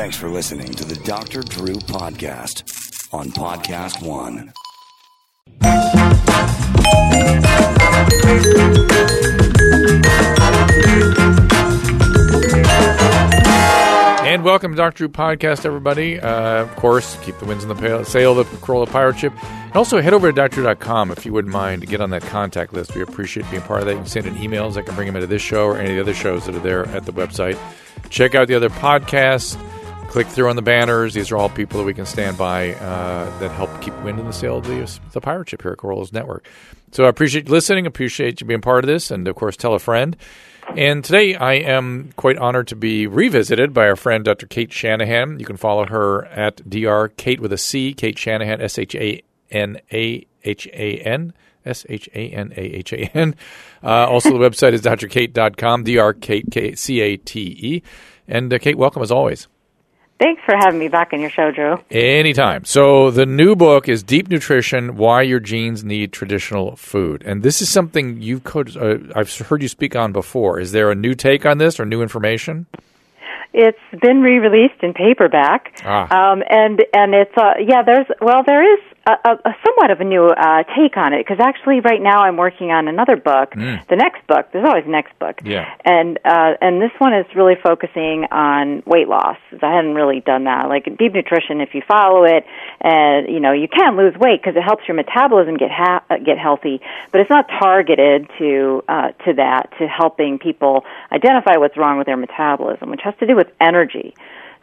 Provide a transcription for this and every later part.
Thanks for listening to the Dr. Drew Podcast on Podcast One. And welcome to Dr. Drew Podcast, everybody. Uh, of course, keep the winds in the sail the Carolla Pirate Ship. And also head over to drdrew.com if you wouldn't mind to get on that contact list. We appreciate being part of that. You can send in emails. I can bring them into this show or any of the other shows that are there at the website. Check out the other podcasts. Click through on the banners. These are all people that we can stand by uh, that help keep wind in the sail of the, the pirate ship here at Carolla's Network. So I appreciate you listening. Appreciate you being part of this. And, of course, tell a friend. And today I am quite honored to be revisited by our friend Dr. Cate Shanahan. You can follow her at Dr. Cate with a C, Cate Shanahan, S H A N A H A N. S H A N A H A N. Uh, also, the website is drcate.com, Dr. Cate, C A T E. And uh, Cate, welcome as always. Thanks for having me back on your show, Drew. Anytime. So the new book is Deep Nutrition: Why Your Genes Need Traditional Food, and this is something you could uh, I've heard you speak on before. Is there a new take on this or new information? It's been re-released in paperback, Ah. um, and and it's uh, yeah. There's well, there is a, a, a somewhat of a new uh, take on it because actually, right now, I'm working on another book. The next book. There's always next book. Mm. Yeah. And uh, and this one is really focusing on weight loss. I hadn't really done that. Like deep nutrition, if you follow it, and you know you can lose weight because it helps your metabolism get ha- uh, get healthy. But it's not targeted to uh, to that to helping people identify what's wrong with their metabolism, which has to do with energy.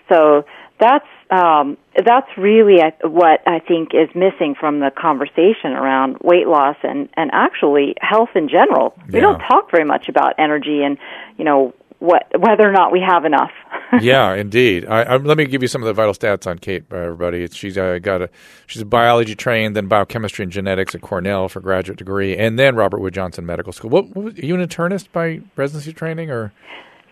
So that's um, that's really what I think is missing from the conversation around weight loss and and actually health in general. We don't talk very much about energy and you know what whether or not we have enough. yeah, indeed. I, I, let me give you some of the vital stats on Cate, uh, everybody. She's uh, got a she's a biology trained, then biochemistry and genetics at Cornell for graduate degree, and then Robert Wood Johnson Medical School. What, what was, are you an internist by residency training or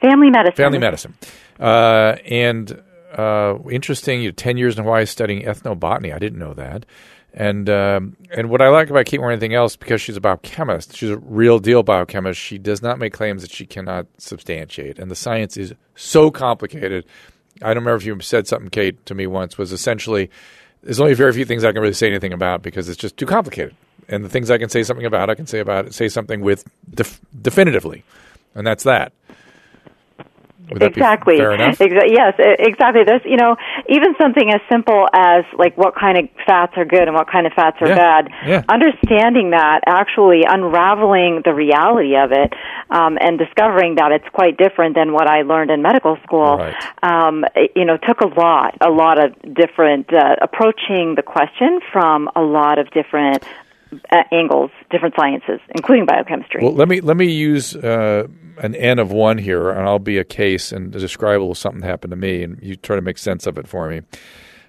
Family medicine. family medicine? Uh, and uh, interesting, you ten years in Hawaii studying ethnobotany. I didn't know that. And um, and what I like about Cate more than anything else, because she's a biochemist, she's a real deal biochemist. She does not make claims that she cannot substantiate, and the science is so complicated. I don't remember if you said something, Cate, to me once. Was essentially there's only very few things I can really say anything about because it's just too complicated. And the things I can say something about, I can say about say something with def- definitively, and that's that. Would exactly. fair enough? Exa- yes, exactly. There's, you know, even something as simple as like what kind of fats are good and what kind of fats are Yeah, bad. yeah. Understanding that, actually unraveling the reality of it, um, and discovering that it's quite different than what I learned in medical school. Right. Um, it- you know, took a lot, a lot of different uh, approaching the question from a lot of different uh, angles, different sciences, including biochemistry. Well, let me let me use uh, an N of one here, and I'll be a case and describe a little something happened to me, and you try to make sense of it for me.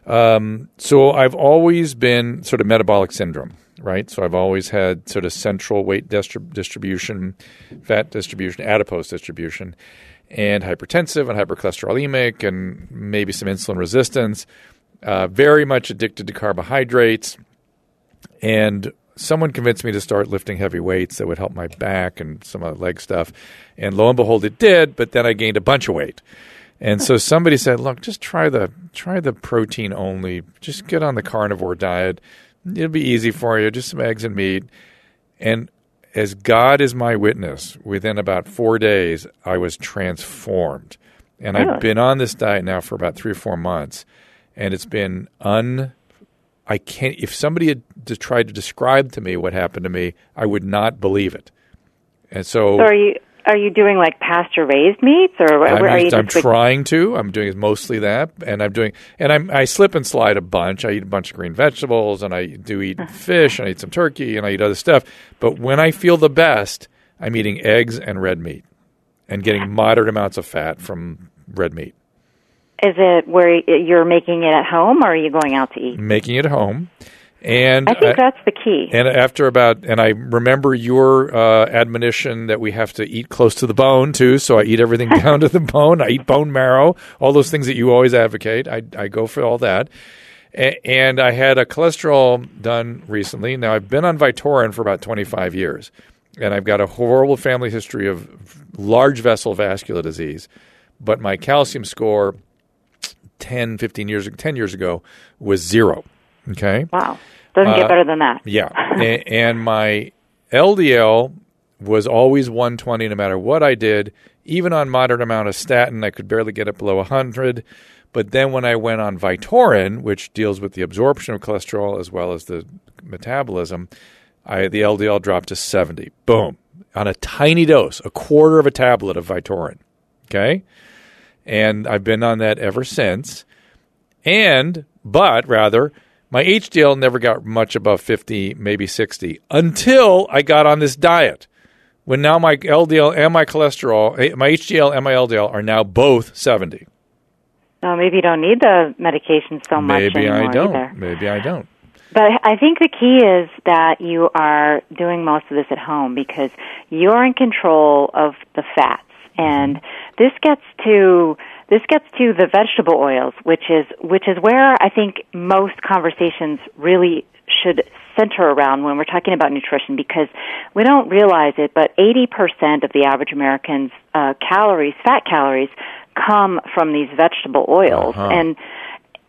Um, so I've always been sort of metabolic syndrome, right? So I've always had sort of central weight distrib- distribution, fat distribution, adipose distribution, and hypertensive and hypercholesterolemic, and maybe some insulin resistance. Uh, very much addicted to carbohydrates, and someone convinced me to start lifting heavy weights that would help my back and some of the leg stuff. And lo and behold, it did. But then I gained a bunch of weight. And so somebody said, "Look, just try the try the protein only. Just get on the carnivore diet. It'll be easy for you. Just some eggs and meat." And as God is my witness, within about four days, I was transformed. And I've been on this diet now for about three or four months, and it's been un. I can't. If somebody had to tried to describe to me what happened to me, I would not believe it. And so, So are you are you doing like pasture raised meats or I'm, are you I'm just like- trying to. I'm doing mostly that, and I'm doing, and I'm I slip and slide a bunch. I eat a bunch of green vegetables, and I do eat uh-huh. fish, and I eat some turkey, and I eat other stuff. But when I feel the best, I'm eating eggs and red meat, and getting uh-huh. moderate amounts of fat from red meat. Is it where you're making it at home or are you going out to eat? Making it home, and I think that's the key. And after about, and I remember your uh, admonition that we have to eat close to the bone too. So I eat everything down to the bone. I eat bone marrow, all those things that you always advocate. I, I go for all that. A- and I had a cholesterol done recently. Now I've been on Vytorin for about 25 years, and I've got a horrible family history of large vessel vascular disease. But my calcium score 10, 15 years, 10 years ago was zero. Okay. Wow. Doesn't Uh, get better than that. Yeah. A- and my LDL was always 120 no matter what I did. Even on moderate amount of statin, I could barely get it below 100. But then when I went on Vytorin, which deals with the absorption of cholesterol as well as the metabolism, I, the LDL dropped to 70. Boom. On a tiny dose, a quarter of a tablet of Vytorin. Okay. And I've been on that ever since. And, but rather, my HDL never got much above 50, maybe 60, until I got on this diet. When now my LDL and my cholesterol, eh, my HDL and my LDL are now both 70. So maybe you don't need the medication so much Maybe I don't. either. Maybe I don't. But I think the key is that you are doing most of this at home because you're in control of the fats, and this gets to this gets to the vegetable oils, which is which is where I think most conversations really should center around when we're talking about nutrition because we don't realize it, but 80% of the average American's uh, calories, fat calories, come from these vegetable oils, Uh-huh. and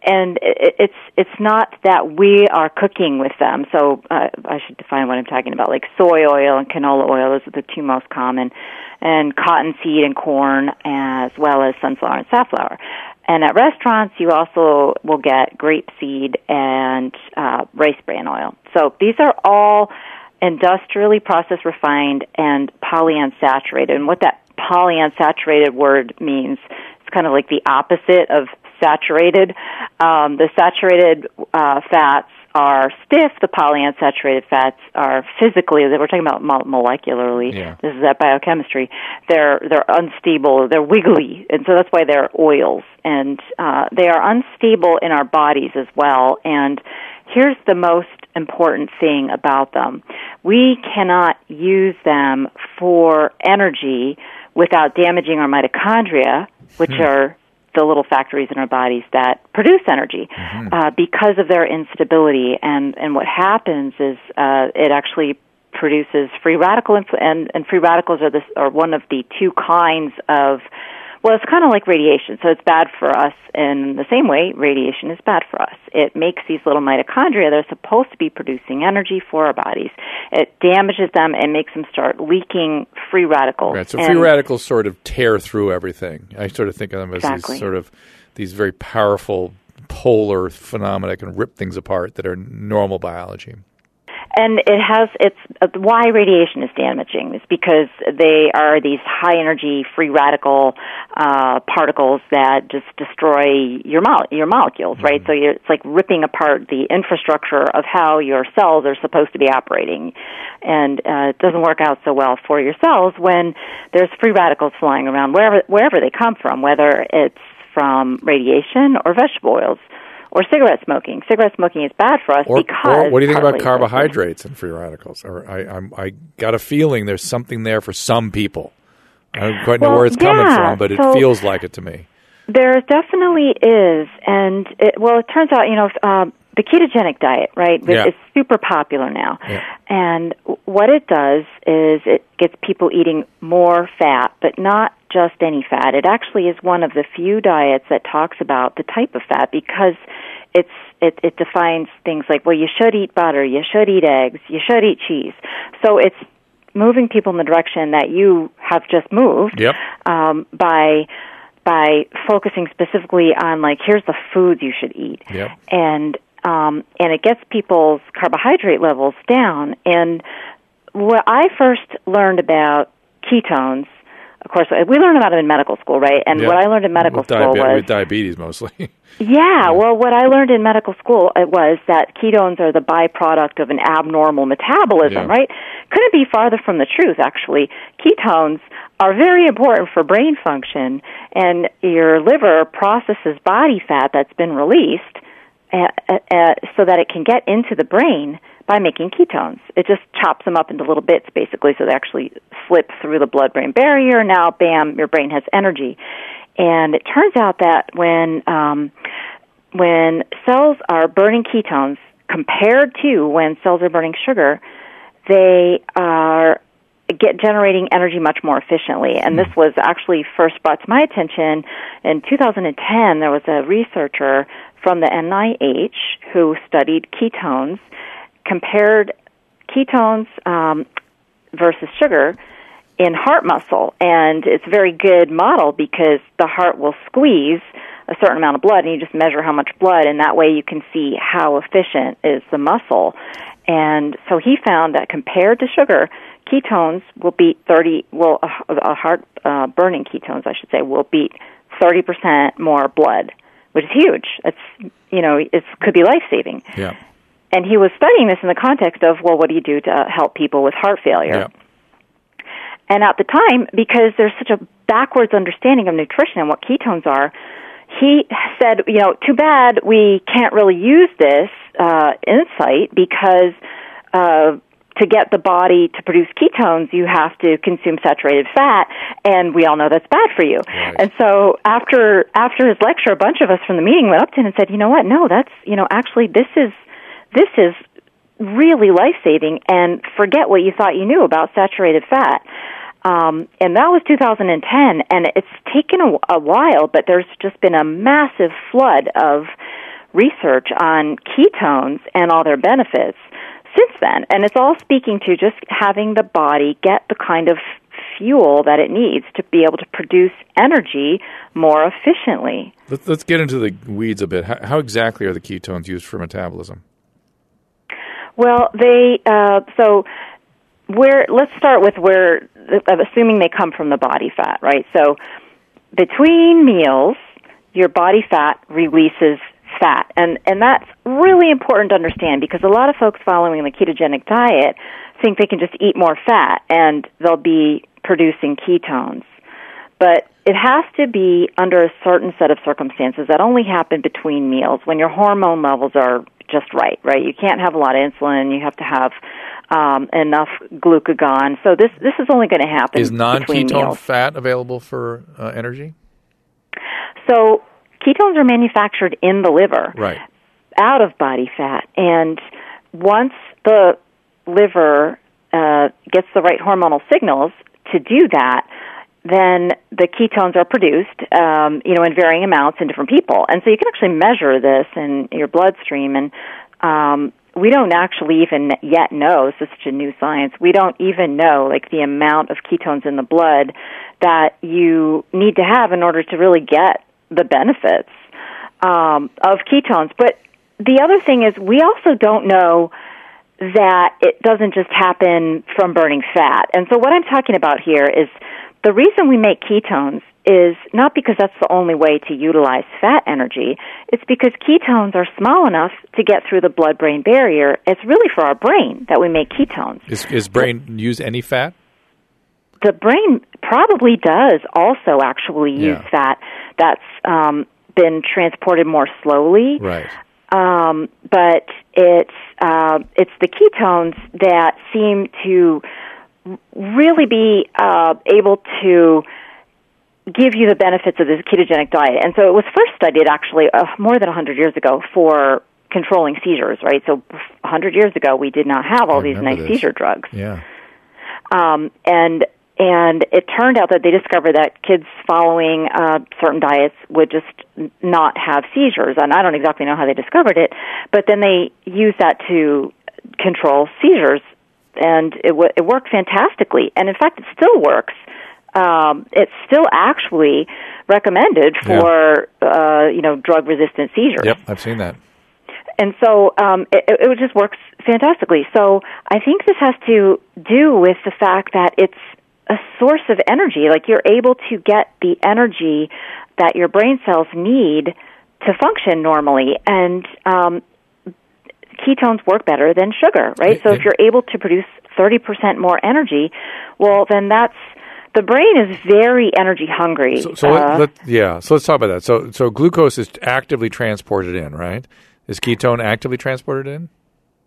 and it's it's not that we are cooking with them. So uh, I should define what I'm talking about. Like soy oil and canola oil, those are the two most common, and cottonseed and corn, as well as sunflower and safflower. And at restaurants, you also will get grapeseed and uh, rice bran oil. So these are all industrially processed, refined, and polyunsaturated. And what that polyunsaturated word means, it's kind of like the opposite of saturated. Um, the saturated uh, fats are stiff. The polyunsaturated fats are physically. We're talking about molecularly. Yeah. This is that biochemistry. They're they're unstable. They're wiggly, and so that's why they're oils. And uh, they are unstable in our bodies as well. And here's the most important thing about them: we cannot use them for energy without damaging our mitochondria, which are the little factories in our bodies that produce energy uh, because of their instability. And, and what happens is uh, it actually produces free radical infl- and, and free radicals are this are one of the two kinds of well it's kind of like radiation so it's bad for us in the same way radiation is bad for us it makes these little mitochondria that are supposed to be producing energy for our bodies it damages them and makes them start leaking free radicals Right. So And- free radicals sort of tear through everything. I sort of think of them as Exactly. these sort of these very powerful polar phenomena that can rip things apart that are normal biology. And it has it's uh, why radiation is damaging is because they are these high energy free radical uh, particles that just destroy your mole- your molecules right? So you're, it's like ripping apart the infrastructure of how your cells are supposed to be operating. And uh, it doesn't work out so well for your cells when there's free radicals flying around wherever wherever they come from whether it's from radiation or vegetable oils or cigarette smoking. Cigarette smoking is bad for us Or, because or what do you think about carbohydrates and free radicals? Or I, I'm, I got a feeling there's something there for some people. I don't quite know Well, where it's coming yeah, from, but it so- feels like it to me. There definitely is, and it, well, it turns out you know um, the ketogenic diet, right? Yeah. It's super popular now, Yeah. and what it does is it gets people eating more fat, but not just any fat. It actually is one of the few diets that talks about the type of fat because it's it, it defines things like well, you should eat butter, you should eat eggs, you should eat cheese. So it's moving people in the direction that you have just moved Yep. um, by by focusing specifically on like here's the foods you should eat Yep. and um, and it gets people's carbohydrate levels down and what I first learned about ketones of course we learned about them in medical school right and Yeah. what I learned in medical with, school diabe- was with diabetes mostly. yeah, well, what I learned in medical school it was that ketones are the byproduct of an abnormal metabolism, Yeah. right? Couldn't be farther from the truth, actually. Ketones are very important for brain function, and your liver processes body fat that's been released uh, uh, uh, so that it can get into the brain by making ketones. It just chops them up into little bits, basically, so they actually slip through the blood-brain barrier. Now, bam, your brain has energy. And it turns out that when um, when cells are burning ketones compared to when cells are burning sugar, they are get generating energy much more efficiently. And this was actually first brought to my attention in 2010. There was a researcher from the NIH who studied ketones, compared ketones um, versus sugar in heart muscle, and it's a very good model because the heart will squeeze a certain amount of blood, and you just measure how much blood, and that way you can see how efficient is the muscle. And so he found that compared to sugar, ketones will beat 30, well, a, heart uh, burning ketones, I should say, will beat 30% more blood, which is huge. It's, you know, it could be life saving. Yeah. And he was studying this in the context of, well, what do you do to help people with heart failure? Yeah. And at the time, because there's such a backwards understanding of nutrition and what ketones are, he said, you know, too bad we can't really use this uh, insight because uh, to get the body to produce ketones, you have to consume saturated fat, and we all know that's bad for you. Right. And so after after his lecture, a bunch of us from the meeting went up to him and said, you know what? No, that's you know actually this is this is really life saving, and forget what you thought you knew about saturated fat. Um, and that was 2010, and it's taken a, a while, but there's just been a massive flood of research on ketones and all their benefits since then. And it's all speaking to just having the body get the kind of fuel that it needs to be able to produce energy more efficiently. Let's, get into the weeds a bit. How, how exactly are the ketones used for metabolism? Well, they uh, so where let's start with where assuming they come from the body fat, right? So between meals, your body fat releases fat, and and that's really important to understand because a lot of folks following the ketogenic diet think they can just eat more fat and they'll be producing ketones, but it has to be under a certain set of circumstances that only happen between meals. When your hormone levels are just right, right? You can't have a lot of insulin. You have to have um, enough glucagon. So this this is only going to happen. Is non-ketone fat available for uh, energy? So ketones are manufactured in the liver, Right. out of body fat, and once the liver uh, gets the right hormonal signals to do that, then the ketones are produced, um, you know, in varying amounts in different people, and so you can actually measure this in your bloodstream. And um, we don't actually even yet know. This is such a new science. We don't even know like the amount of ketones in the blood that you need to have in order to really get the benefits um, of ketones. But the other thing is, we also don't know that it doesn't just happen from burning fat. And so, what I'm talking about here is the reason we make ketones is not because that's the only way to utilize fat energy. It's because ketones are small enough to get through the blood brain barrier. It's really for our brain that we make ketones. Is, is brain use any fat? The brain probably does also actually use Yeah. fat that's um, been transported more slowly. Right. um, but it's uh, it's the ketones that seem to really be uh, able to give you the benefits of this ketogenic diet. And so it was first studied actually uh, more than 100 years ago for controlling seizures, right? So 100 years ago we did not have all I these nice this. seizure drugs. Yeah. Um, and and it turned out that they discovered that kids following uh, certain diets would just not have seizures. And I don't exactly know how they discovered it, but then they used that to control seizures, and it, w- it worked fantastically. And in fact, it still works. Um, it's still actually recommended Yeah. for uh, you know drug resistant seizures Yep. I've seen that. and so um, it, it just works fantastically. So I think this has to do with the fact that it's a source of energy. Like you're able to get the energy that your brain cells need to function normally, and um, ketones work better than sugar, right? So if you're able to produce 30% more energy, well, then that's the brain is very energy hungry. So, so Uh, let, let, yeah. So let's talk about that. So so glucose is actively transported in, right? Is ketone actively transported in?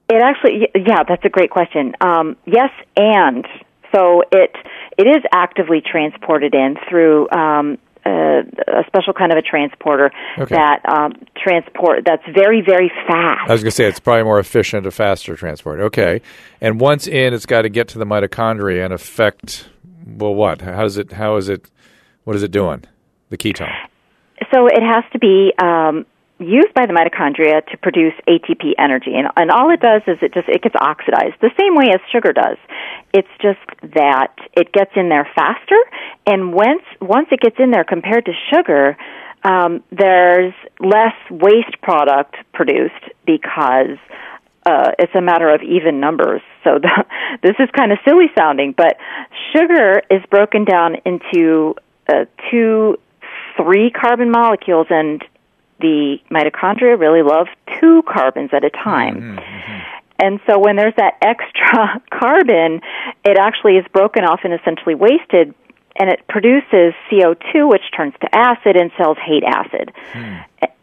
It actually, yeah, that's a great question. Um, yes, and so it it is actively transported in through um, a special kind of a transporter Okay. that um, transport that's very very fast. I was going to say it's probably more efficient, a faster transport. Okay, and once in, it's got to get to the mitochondria and affect. Well, what? How does it? How is it? What is it doing? The ketone. So it has to be um, used by the mitochondria to produce ATP energy, and, and all it does is it just it gets oxidized the same way as sugar does. It's just that it gets in there faster, and once once it gets in there compared to sugar, um, there's less waste product produced because uh, it's a matter of even numbers. So the, this is kind of silly sounding, but sugar is broken down into uh, two, three carbon molecules, and the mitochondria really love two carbons at a time. Mm-hmm, mm-hmm. And so when there's that extra carbon, it actually is broken off and essentially wasted and it produces CO2, which turns to acid, and cells hate acid. Hmm.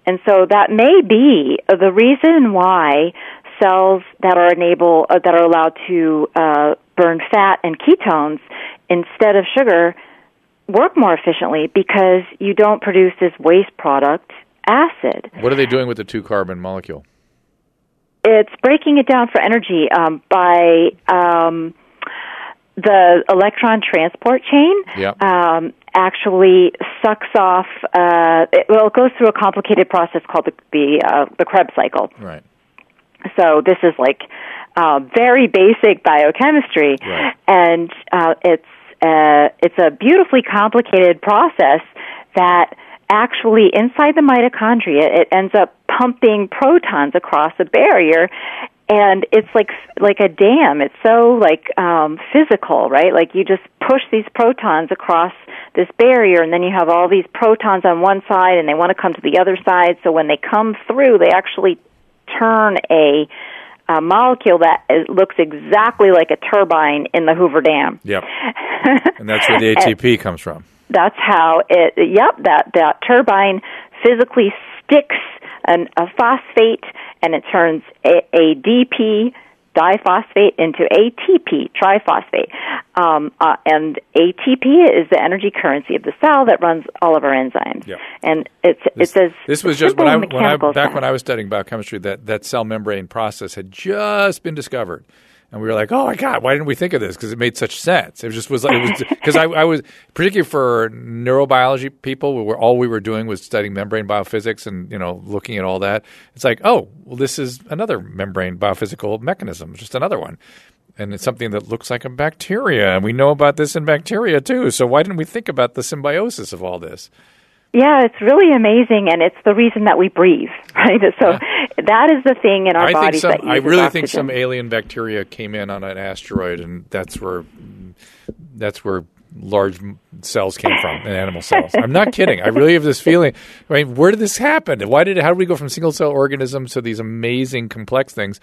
And so that may be the reason why cells that are enable uh, that are allowed to uh, burn fat and ketones instead of sugar work more efficiently because you don't produce this waste product acid. What are they doing with the two carbon molecule? It's breaking it down for energy um, by um, the electron transport chain yep. um, actually sucks off. Uh, it, well, it goes through a complicated process called the the, uh, the Krebs cycle. Right. So this is like uh, very basic biochemistry, right. and uh, it's uh, it's a beautifully complicated process that actually inside the mitochondria it ends up pumping protons across a barrier and it's like like a dam it's so like um physical right like you just push these protons across this barrier and then you have all these protons on one side and they want to come to the other side so when they come through they actually turn a a molecule that looks exactly like a turbine in the Hoover Dam. Yep. and that's where the ATP comes from. That's how it. Yep. That that turbine physically sticks an, a phosphate and it turns a, ADP diphosphate into ATP triphosphate. Um, uh, and ATP is the energy currency of the cell that runs all of our enzymes. Yep. And it's this, it's as this was just when I, when I back sense. when I was studying biochemistry that that cell membrane process had just been discovered. And we were like, "Oh my God, why didn't we think of this?" Because it made such sense. It just was like it was because I, I was particularly for neurobiology people, we were all we were doing was studying membrane biophysics and you know looking at all that. It's like, oh, well, this is another membrane biophysical mechanism, just another one, and it's something that looks like a bacteria, and we know about this in bacteria too. So why didn't we think about the symbiosis of all this? Yeah, it's really amazing, and it's the reason that we breathe, right? So. That is the thing in our I bodies some, that I really oxygen. think some alien bacteria came in on an asteroid, and that's where that's where large cells came from, and animal cells. I'm not kidding. I really have this feeling. I mean, where did this happen? Why did? How did we go from single cell organisms to these amazing complex things?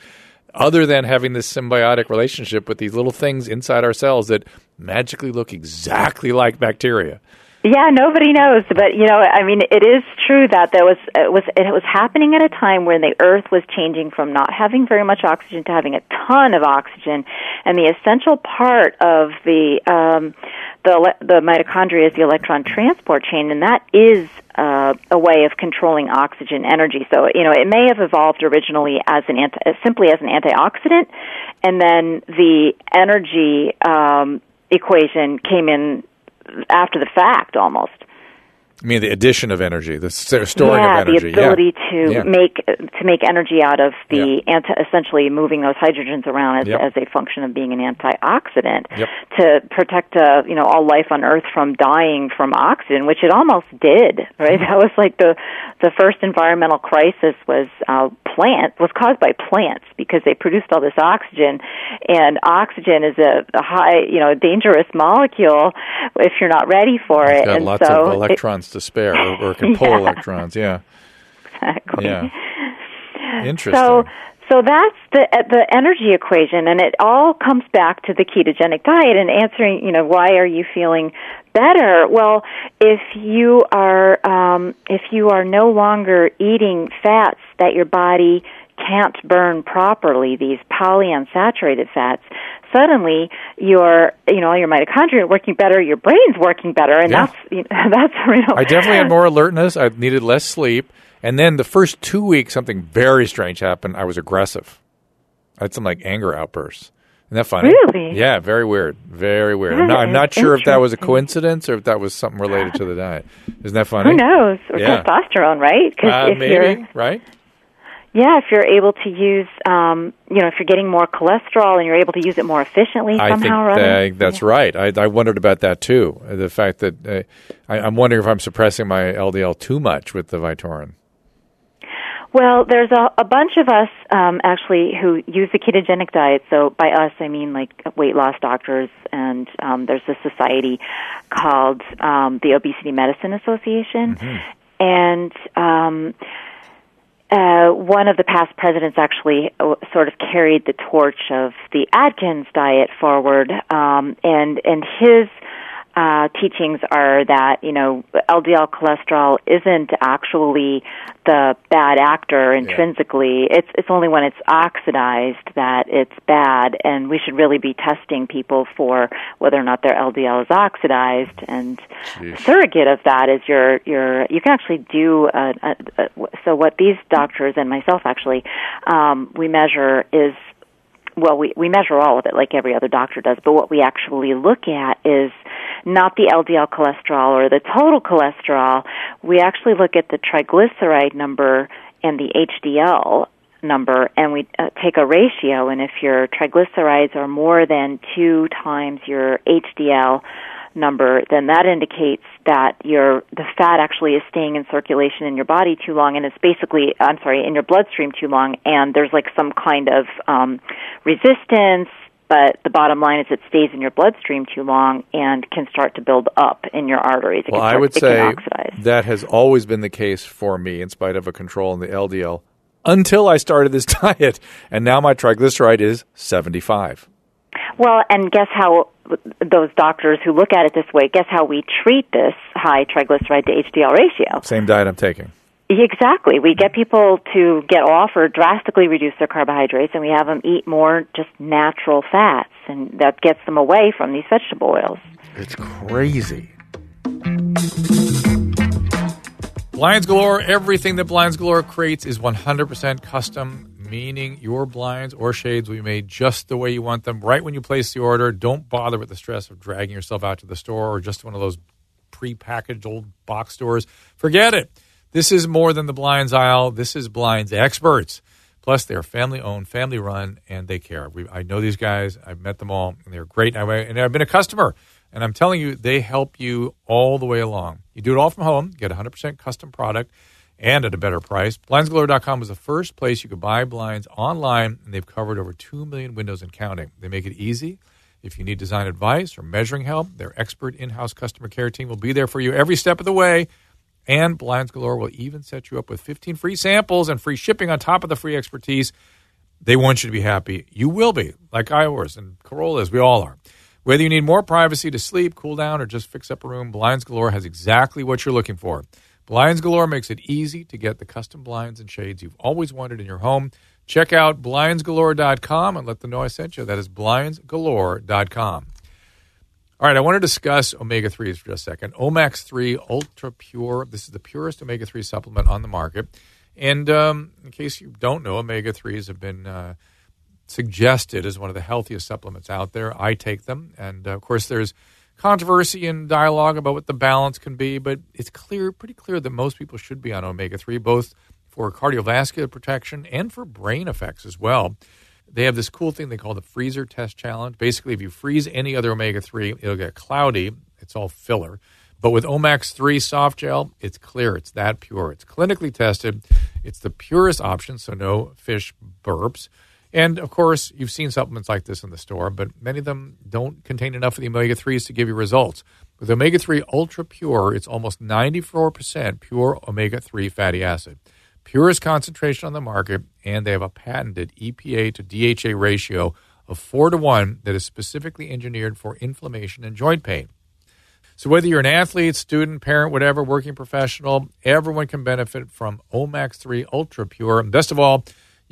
Other than having this symbiotic relationship with these little things inside our cells that magically look exactly like bacteria. Yeah, nobody knows, but you know, I mean, it is true that there was it was it was happening at a time when the Earth was changing from not having very much oxygen to having a ton of oxygen, and the essential part of the um, the the mitochondria is the electron transport chain, and that is uh, a way of controlling oxygen energy. So you know, it may have evolved originally as an anti- simply as an antioxidant, and then the energy um, equation came in after the fact almost. I mean, the addition of energy, the storing yeah, of energy. the ability to Yeah. make to make energy out of the anti, essentially moving those hydrogens around as, Yep. as a function of being an antioxidant Yep. to protect uh, you know all life on Earth from dying from oxygen, which it almost did. Right, Mm-hmm. that was like the the first environmental crisis was uh, plant was caused by plants because they produced all this oxygen, and oxygen is a, a high you know dangerous molecule if you're not ready for it. It's and lots so of it- electrons to spare, or, or can pull Yeah. electrons. Yeah, exactly. yeah. Interesting. So, so that's the uh, the energy equation, and it all comes back to the ketogenic diet and answering, you know, why are you feeling better? Well, if you are um, if you are no longer eating fats that your body can't burn properly, these polyunsaturated fats, suddenly your you know your mitochondria are working better, your brain's working better, and Yeah. that's you know, that's you know, I definitely had more alertness. I needed less sleep, And then the first two weeks, something very strange happened. I was aggressive. I had some like anger outbursts. Isn't that funny? Really? Yeah, very weird. Very weird. I'm not, I'm not sure if that was a coincidence or if that was something related to the diet. Isn't that funny? Who knows? Or Yeah. testosterone, right? Uh, if you're maybe, right? Yeah, if you're able to use, um, you know, if you're getting more cholesterol and you're able to use it more efficiently I think somehow or other. that, that's right. I, I wondered about that too. The fact that uh, I, I'm wondering if I'm suppressing my LDL too much with the Vytorin. Well, there's a, a bunch of us um, actually who use the ketogenic diet. So by us, I mean like weight loss doctors, and um, there's a society called um, the Obesity Medicine Association, and um, uh, one of the past presidents actually uh, sort of carried the torch of the Atkins diet forward, um, and and his uh, teachings are that you know LDL cholesterol isn't actually the bad actor intrinsically. It's it's only when it's oxidized that it's bad, and we should really be testing people for whether or not their LDL is oxidized. And Jeez. surrogate of that is your your you can actually do a, a, a, so what these doctors and myself actually um, we measure is well, we, we measure all of it like every other doctor does, but what we actually look at is not the LDL cholesterol or the total cholesterol. We actually look at the triglyceride number and the HDL number, and we uh, take a ratio, and if your triglycerides are more than two times your HDL, number, then that indicates that your the fat actually is staying in circulation in your body too long, and it's basically I'm sorry in your bloodstream too long, and there's like some kind of um, resistance. But the bottom line is it stays in your bloodstream too long and can start to build up in your arteries. It Well, can I would say that has always been the case for me, in spite of a control in the LDL, until I started this diet, and now my triglyceride is 75. Well, and guess how those doctors who look at it this way, guess how we treat this high triglyceride to HDL ratio? Same diet I'm taking. Exactly. We get people to get off or drastically reduce their carbohydrates, and we have them eat more just natural fats, and that gets them away from these vegetable oils. It's crazy. Blinds Galore, everything that Blinds Galore creates is 100% custom, meaning your blinds or shades will be made just the way you want them right when you place the order. Don't bother with the stress of dragging yourself out to the store or just one of those prepackaged old box stores. Forget it. This is more than the blinds aisle. This is blinds experts. Plus, they're family owned, family run, and they care. We, I know these guys. I've met them all, and they're great. I- and I've been a customer, and I'm telling you, they help you all the way along. You do it all from home, get 100% custom product, and at a better price. BlindsGalore.com is the first place you could buy blinds online, and they've covered over 2 million windows and counting. They make it easy. If you need design advice or measuring help, their expert in house customer care team will be there for you every step of the way. And Blinds Galore will even set you up with 15 free samples and free shipping on top of the free expertise. They want you to be happy. You will be, like I was and Carollas. We all are. Whether you need more privacy to sleep, cool down, or just fix up a room, Blinds Galore has exactly what you're looking for. Blinds Galore makes it easy to get the custom blinds and shades you've always wanted in your home. Check out blindsgalore.com and let them know I sent you. That is blindsgalore.com. All right, I want to discuss omega 3s for just a second. Omax 3 Ultra Pure. This is the purest omega 3 supplement on the market. And um, in case you don't know, omega 3s have been uh, suggested as one of the healthiest supplements out there. I take them. And uh, of course, there's controversy and dialogue about what the balance can be, but it's clear, pretty clear that most people should be on omega 3, both for cardiovascular protection and for brain effects as well. They have this cool thing they call the freezer test challenge. Basically, if you freeze any other omega 3, it'll get cloudy. It's all filler. But with Omax 3 soft gel, it's clear. It's that pure. It's clinically tested. It's the purest option, so no fish burps. And of course, you've seen supplements like this in the store, but many of them don't contain enough of the omega 3s to give you results. With omega 3 ultra pure, it's almost 94% pure omega 3 fatty acid purest concentration on the market, and they have a patented EPA to DHA ratio of 4 to 1 that is specifically engineered for inflammation and joint pain. So, whether you're an athlete, student, parent, whatever, working professional, everyone can benefit from Omax 3 Ultra Pure. And best of all,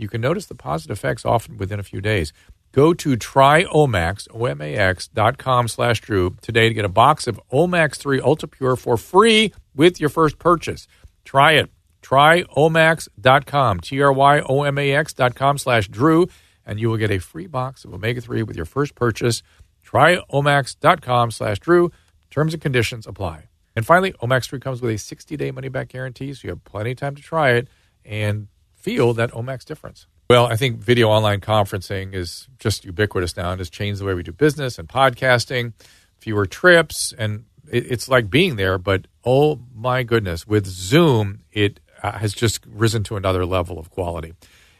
you can notice the positive effects often within a few days. Go to tryomax, O-M-A-X dot com slash Drew today to get a box of Omax 3 Ultra Pure for free with your first purchase. Try it. Tryomax.com, T-R-Y-O-M-A-X.com slash Drew, and you will get a free box of omega-3 with your first purchase. Tryomax.com slash Drew. Terms and conditions apply. And finally, Omax 3 comes with a 60-day money-back guarantee, so you have plenty of time to try it and feel that Omax difference. Well, I think video online conferencing is just ubiquitous now and has changed the way we do business and podcasting, fewer trips, and it's like being there. But oh my goodness, with Zoom, it uh, has just risen to another level of quality.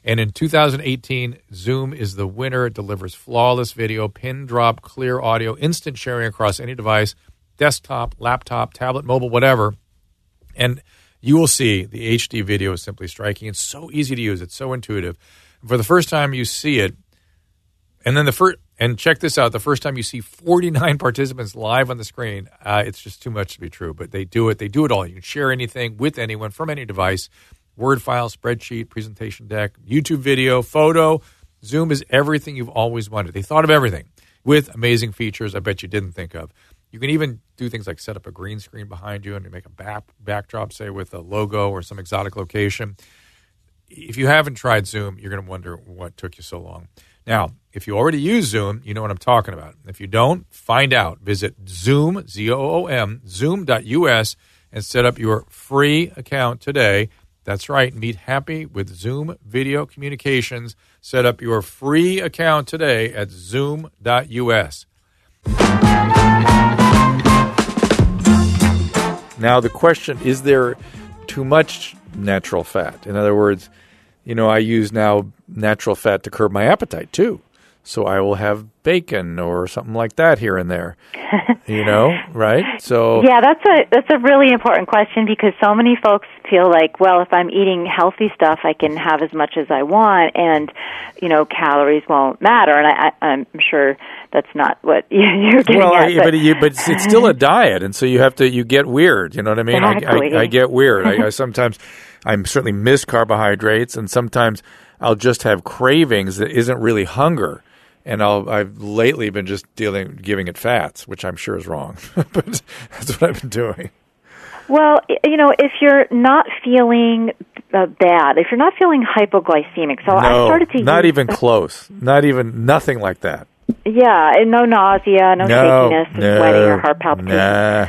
And in 2018, Zoom is the winner. It delivers flawless video, pin drop, clear audio, instant sharing across any device desktop, laptop, tablet, mobile, whatever. And you will see the HD video is simply striking. It's so easy to use, it's so intuitive. For the first time you see it, and then the first, and check this out the first time you see 49 participants live on the screen, uh, it's just too much to be true. But they do it, they do it all. You can share anything with anyone from any device Word file, spreadsheet, presentation deck, YouTube video, photo. Zoom is everything you've always wanted. They thought of everything with amazing features I bet you didn't think of. You can even do things like set up a green screen behind you and make a back, backdrop, say, with a logo or some exotic location. If you haven't tried Zoom, you're going to wonder what took you so long. Now, if you already use Zoom, you know what I'm talking about. If you don't, find out. Visit Zoom, Z O O M, Zoom.us, and set up your free account today. That's right. Meet happy with Zoom Video Communications. Set up your free account today at Zoom.us. Now, the question is there too much natural fat? In other words, you know, I use now natural fat to curb my appetite too. So I will have bacon or something like that here and there. you know, right? So Yeah, that's a that's a really important question because so many folks feel like, well, if I'm eating healthy stuff, I can have as much as I want and you know, calories won't matter and I, I I'm sure that's not what you're getting well, at. but, but, you, but it's still a diet, and so you have to you get weird. You know what I mean? Exactly. I, I, I get weird. I, I sometimes I'm certainly miss carbohydrates, and sometimes I'll just have cravings that isn't really hunger. And I'll, I've lately been just dealing, giving it fats, which I'm sure is wrong, but that's what I've been doing. Well, you know, if you're not feeling uh, bad, if you're not feeling hypoglycemic, so no, I started to not use even close, not even nothing like that. Yeah, and no nausea, no, No, shakiness, no, sweating, or heart palpitations. nah.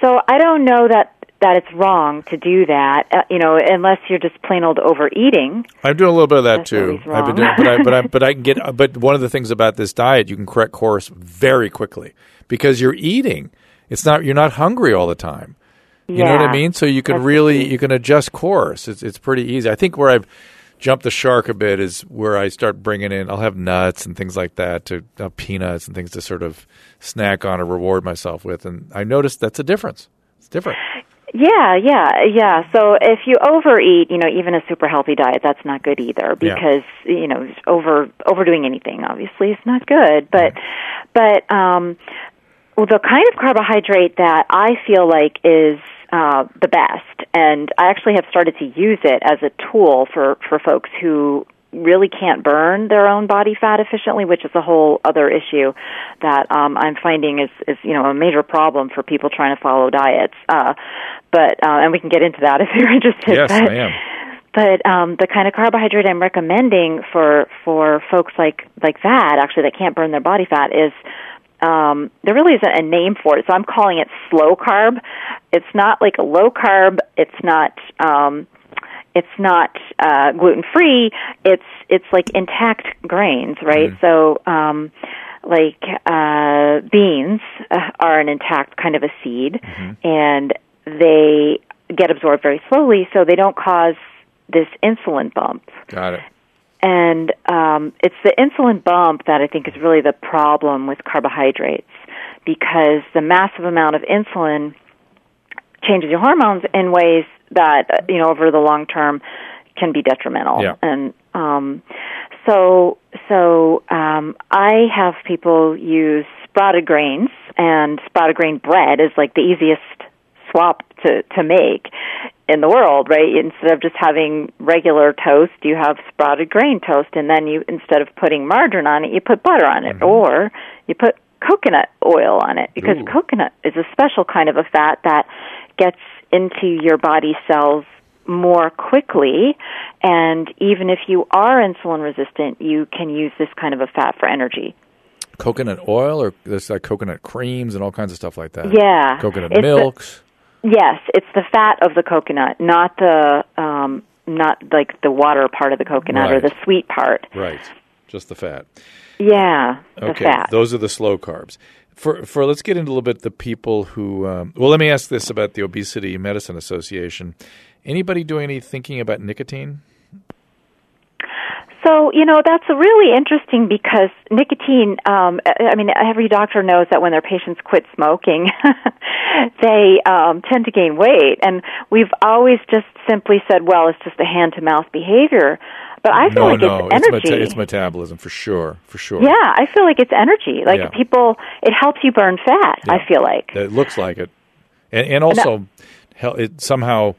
So I don't know that that it's wrong to do that. Uh, you know, unless you're just plain old overeating. I'm doing a little bit of that That's too. I've been doing, but I, but I, but I can get. But one of the things about this diet, you can correct course very quickly because you're eating. It's not you're not hungry all the time. You know what I mean? So you can that's really you can adjust course. It's it's pretty easy. I think where I've jumped the shark a bit is where I start bringing in. I'll have nuts and things like that to uh, peanuts and things to sort of snack on or reward myself with. And I noticed that's a difference. It's different. Yeah, yeah, yeah. So if you overeat, you know, even a super healthy diet, that's not good either Yeah. because you know over overdoing anything obviously is not good. But but um, well, the kind of carbohydrate that I feel like is uh, the best, and I actually have started to use it as a tool for for folks who really can't burn their own body fat efficiently, which is a whole other issue that um, I'm finding is is you know a major problem for people trying to follow diets. Uh, but uh, and we can get into that if you're interested. Yes, but, I am. but um, the kind of carbohydrate I'm recommending for for folks like like that actually that can't burn their body fat is um, there really isn't a name for it, so I'm calling it slow carb. It's not like a low carb. It's not. Um, it's not uh, gluten free. It's it's like intact grains, right? So, um, like uh, beans uh, are an intact kind of a seed, and they get absorbed very slowly, so they don't cause this insulin bump. Got it. And um, it's the insulin bump that I think is really the problem with carbohydrates because the massive amount of insulin changes your hormones in ways that uh, you know over the long term can be detrimental. Yeah. And um, so so um, I have people use sprouted grains, and sprouted grain bread is like the easiest swap to to make in the world, right? Instead of just having regular toast, you have sprouted grain toast, and then you instead of putting margarine on it, you put butter on it, or you put coconut oil on it because Ooh. coconut is a special kind of a fat that gets into your body cells more quickly. And even if you are insulin resistant, you can use this kind of a fat for energy. Coconut oil, or there's like coconut creams and all kinds of stuff like that. Yeah, coconut It's the- milks. Yes, it's the fat of the coconut, not the um, not like the water part of the coconut or the sweet part. right, just the fat. Yeah, the Okay, fat. those are the slow carbs. For for let's get into a little bit the people who. Um, well, let me ask this about the Obesity Medicine Association. Anybody doing any thinking about nicotine? So, you know, that's really interesting because nicotine, um, I mean, every doctor knows that when their patients quit smoking, they um, tend to gain weight. And we've always just simply said, well, it's just a hand to mouth behavior. But I feel no, like no, it's energy. meta- it's metabolism for sure, for sure. yeah, I feel like it's energy. Like Yeah. people, it helps you burn fat, Yeah. I feel like. It looks like it, and and also, hell, it somehow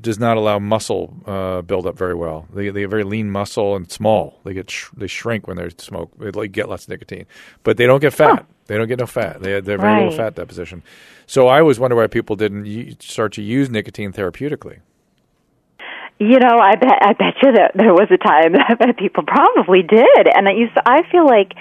does not allow muscle uh, build up very well. They they have very lean muscle and small. They get sh- they shrink when they smoke. They like get lots of nicotine, but they don't get fat. They don't get no fat. They they're very Right. low fat deposition. So I always wonder why people didn't u- start to use nicotine therapeutically. You know, I bet I bet you that there was a time that people probably did, and I used I feel like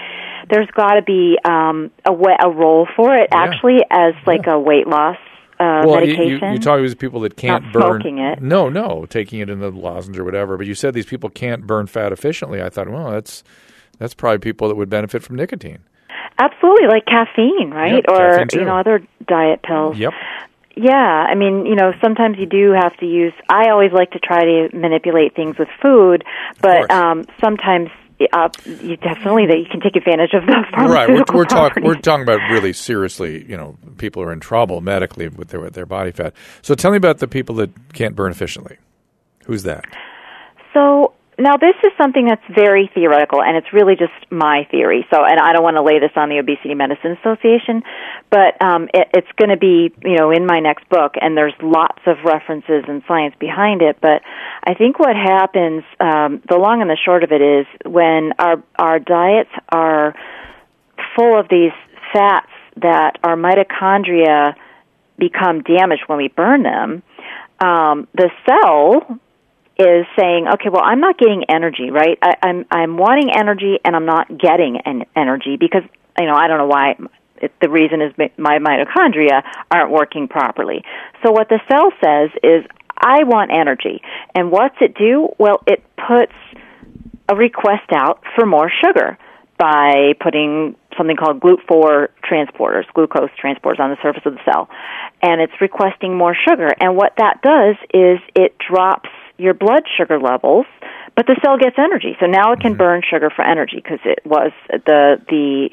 there's got to be um, a way, a role for it Yeah. actually as like a weight loss uh, well, you, medication. you, you talk with people that can't Not burn. it. No, no, taking it in the lozenge or whatever. But you said these people can't burn fat efficiently. I thought, well, that's that's probably people that would benefit from nicotine. Absolutely, like caffeine, right? Yep, or caffeine you know other diet pills. Yep. Yeah, I mean, you know, sometimes you do have to use. I always like to try to manipulate things with food, but um, sometimes uh, you definitely that you can take advantage of the right we're, we're talking we're talking about really seriously you know people are in trouble medically with their with their body fat. So tell me about the people that can't burn efficiently. Who's that? So now this is something that's very theoretical, and it's really just my theory. So, and I don't want to lay this on the Obesity Medicine Association, but um, it, it's going to be, you know, in my next book, and there's lots of references and science behind it. But I think what happens, um, the long and the short of it is, when our our diets are full of these fats that our mitochondria become damaged when we burn them, um, the cell is saying, okay, well, I'm not getting energy, right? I, I'm I'm wanting energy, and I'm not getting an energy because you know I don't know why. It, the reason is my mitochondria aren't working properly. So what the cell says is, I want energy, and what's it do? Well, it puts a request out for more sugar by putting something called GLUT4 transporters, glucose transporters on the surface of the cell. And it's requesting more sugar. And what that does is it drops your blood sugar levels, but the cell gets energy. So now it can burn sugar for energy because it was the the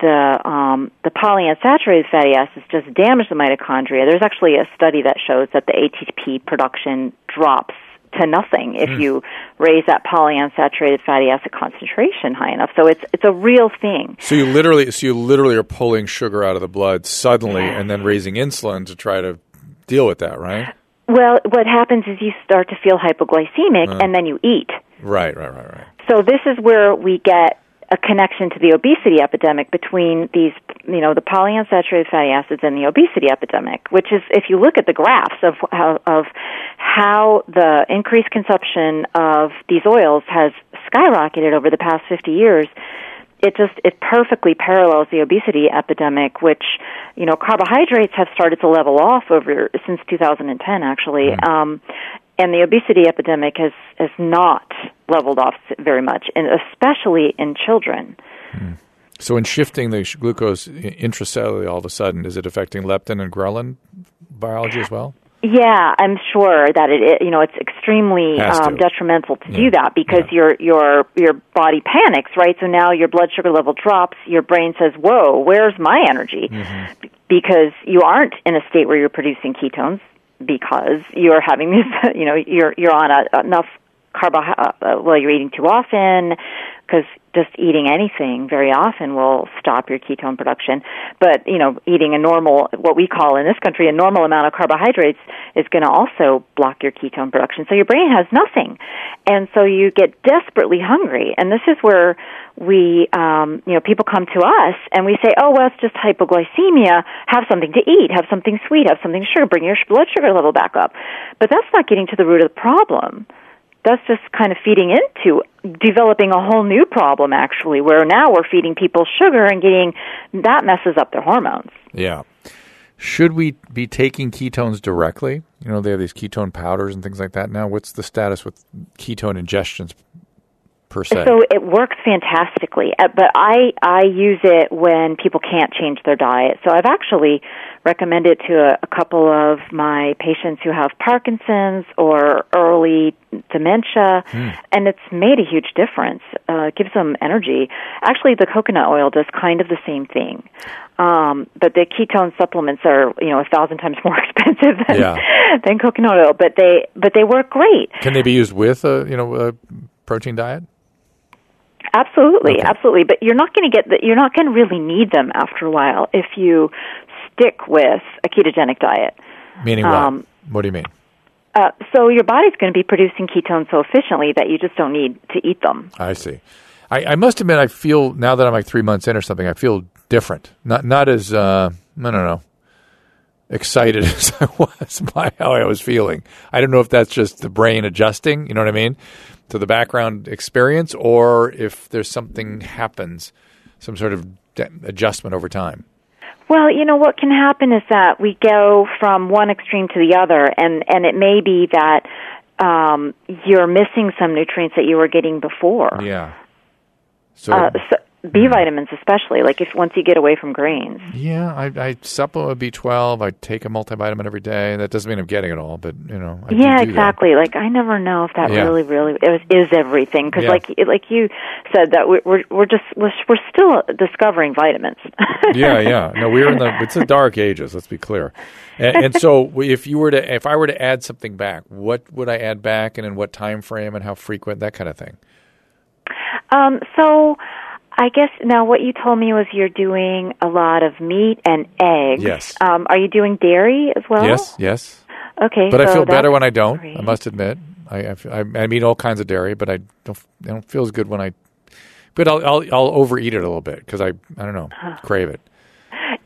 the um, the polyunsaturated fatty acids just damage the mitochondria. There's actually a study that shows that the ATP production drops to nothing if you raise that polyunsaturated fatty acid concentration high enough. So it's it's a real thing. so you literally so you literally are pulling sugar out of the blood suddenly and then raising insulin to try to deal with that right Well, what happens is you start to feel hypoglycemic uh-huh. and then you eat. right right right right So this is where we get a connection to the obesity epidemic between these, you know, the polyunsaturated fatty acids and the obesity epidemic, which is, if you look at the graphs of how, of how the increased consumption of these oils has skyrocketed over the past 50 years, it just it perfectly parallels the obesity epidemic which you know carbohydrates have started to level off over since 2010 actually. Um and the obesity epidemic has has not leveled off very much and especially in children. So in shifting the glucose intracellularly all of a sudden is it affecting leptin and ghrelin biology as well Yeah, I'm sure that it, you know it's extremely um, detrimental to Yeah. do that because Yeah. your your your body panics, right? So now your blood sugar level drops. Your brain says, "Whoa, where's my energy?" Mm-hmm. Because you aren't in a state where you're producing ketones because you're having this, you know, you're you're on a, enough carbohydrate. Uh, well, you're eating too often because just eating anything very often will stop your ketone production. But, you know, eating a normal, what we call in this country, a normal amount of carbohydrates is going to also block your ketone production. So your brain has nothing. And so you get desperately hungry. And this is where we, um, you know, people come to us and we say, oh, well, it's just hypoglycemia. Have something to eat. Have something sweet. Have something sugar. Bring your blood sugar level back up. But that's not getting to the root of the problem that's just kind of feeding into developing a whole new problem actually where now we're feeding people sugar and getting that messes up their hormones. Yeah. Should we be taking ketones directly? You know they have these ketone powders and things like that. Now what's the status with ketone ingestions per se so it works fantastically uh, but i i use it when people can't change their diet so i've actually recommended it to a, a couple of my patients who have Parkinson's or early dementia, mm. and it's made a huge difference. Uh, it gives them energy. Actually, the coconut oil does kind of the same thing. Um, but the ketone supplements are, you know, a thousand times more expensive than, yeah. than coconut oil. But they, but they work great. Can they be used with a, you know, a protein diet? Absolutely, okay. absolutely. But you're not going to get that. You're not going to really need them after a while if you stick with a ketogenic diet. Meaning what? Um, what do you mean? Uh, so your body's going to be producing ketones so efficiently that you just don't need to eat them. I see. I, I must admit, I feel now that I'm like three months in or something, I feel different. Not not as uh, I don't know excited as I was by how I was feeling. I don't know if that's just the brain adjusting. You know what I mean? To the background experience, or if there's something happens, some sort of adjustment over time. Well, you know what can happen is that we go from one extreme to the other, and and it may be that um, you're missing some nutrients that you were getting before. Yeah. So, uh, so B mm. vitamins, especially like if once you get away from grains. Yeah, I, I supplement B twelve. I take a multivitamin every day. That doesn't mean I'm getting it all, but you know. I yeah, exactly. That. Like I never know if that yeah. really, really is, is everything because, yeah. like, like you said, that we're we're just we're, we're still discovering vitamins. yeah, yeah. No, we're in the it's the dark ages. Let's be clear. And, and so, if you were to, if I were to add something back, what would I add back, and in what time frame, and how frequent, that kind of thing. Um. So. I guess now what you told me was you're doing a lot of meat and eggs. Yes. Um, are you doing dairy as well? Yes, yes. Okay. But so I feel better when I don't. Great. I must admit. I, I, I eat all kinds of dairy, but I don't I don't feel as good when I. But I'll I'll, I'll overeat it a little bit because I I don't know huh. crave it.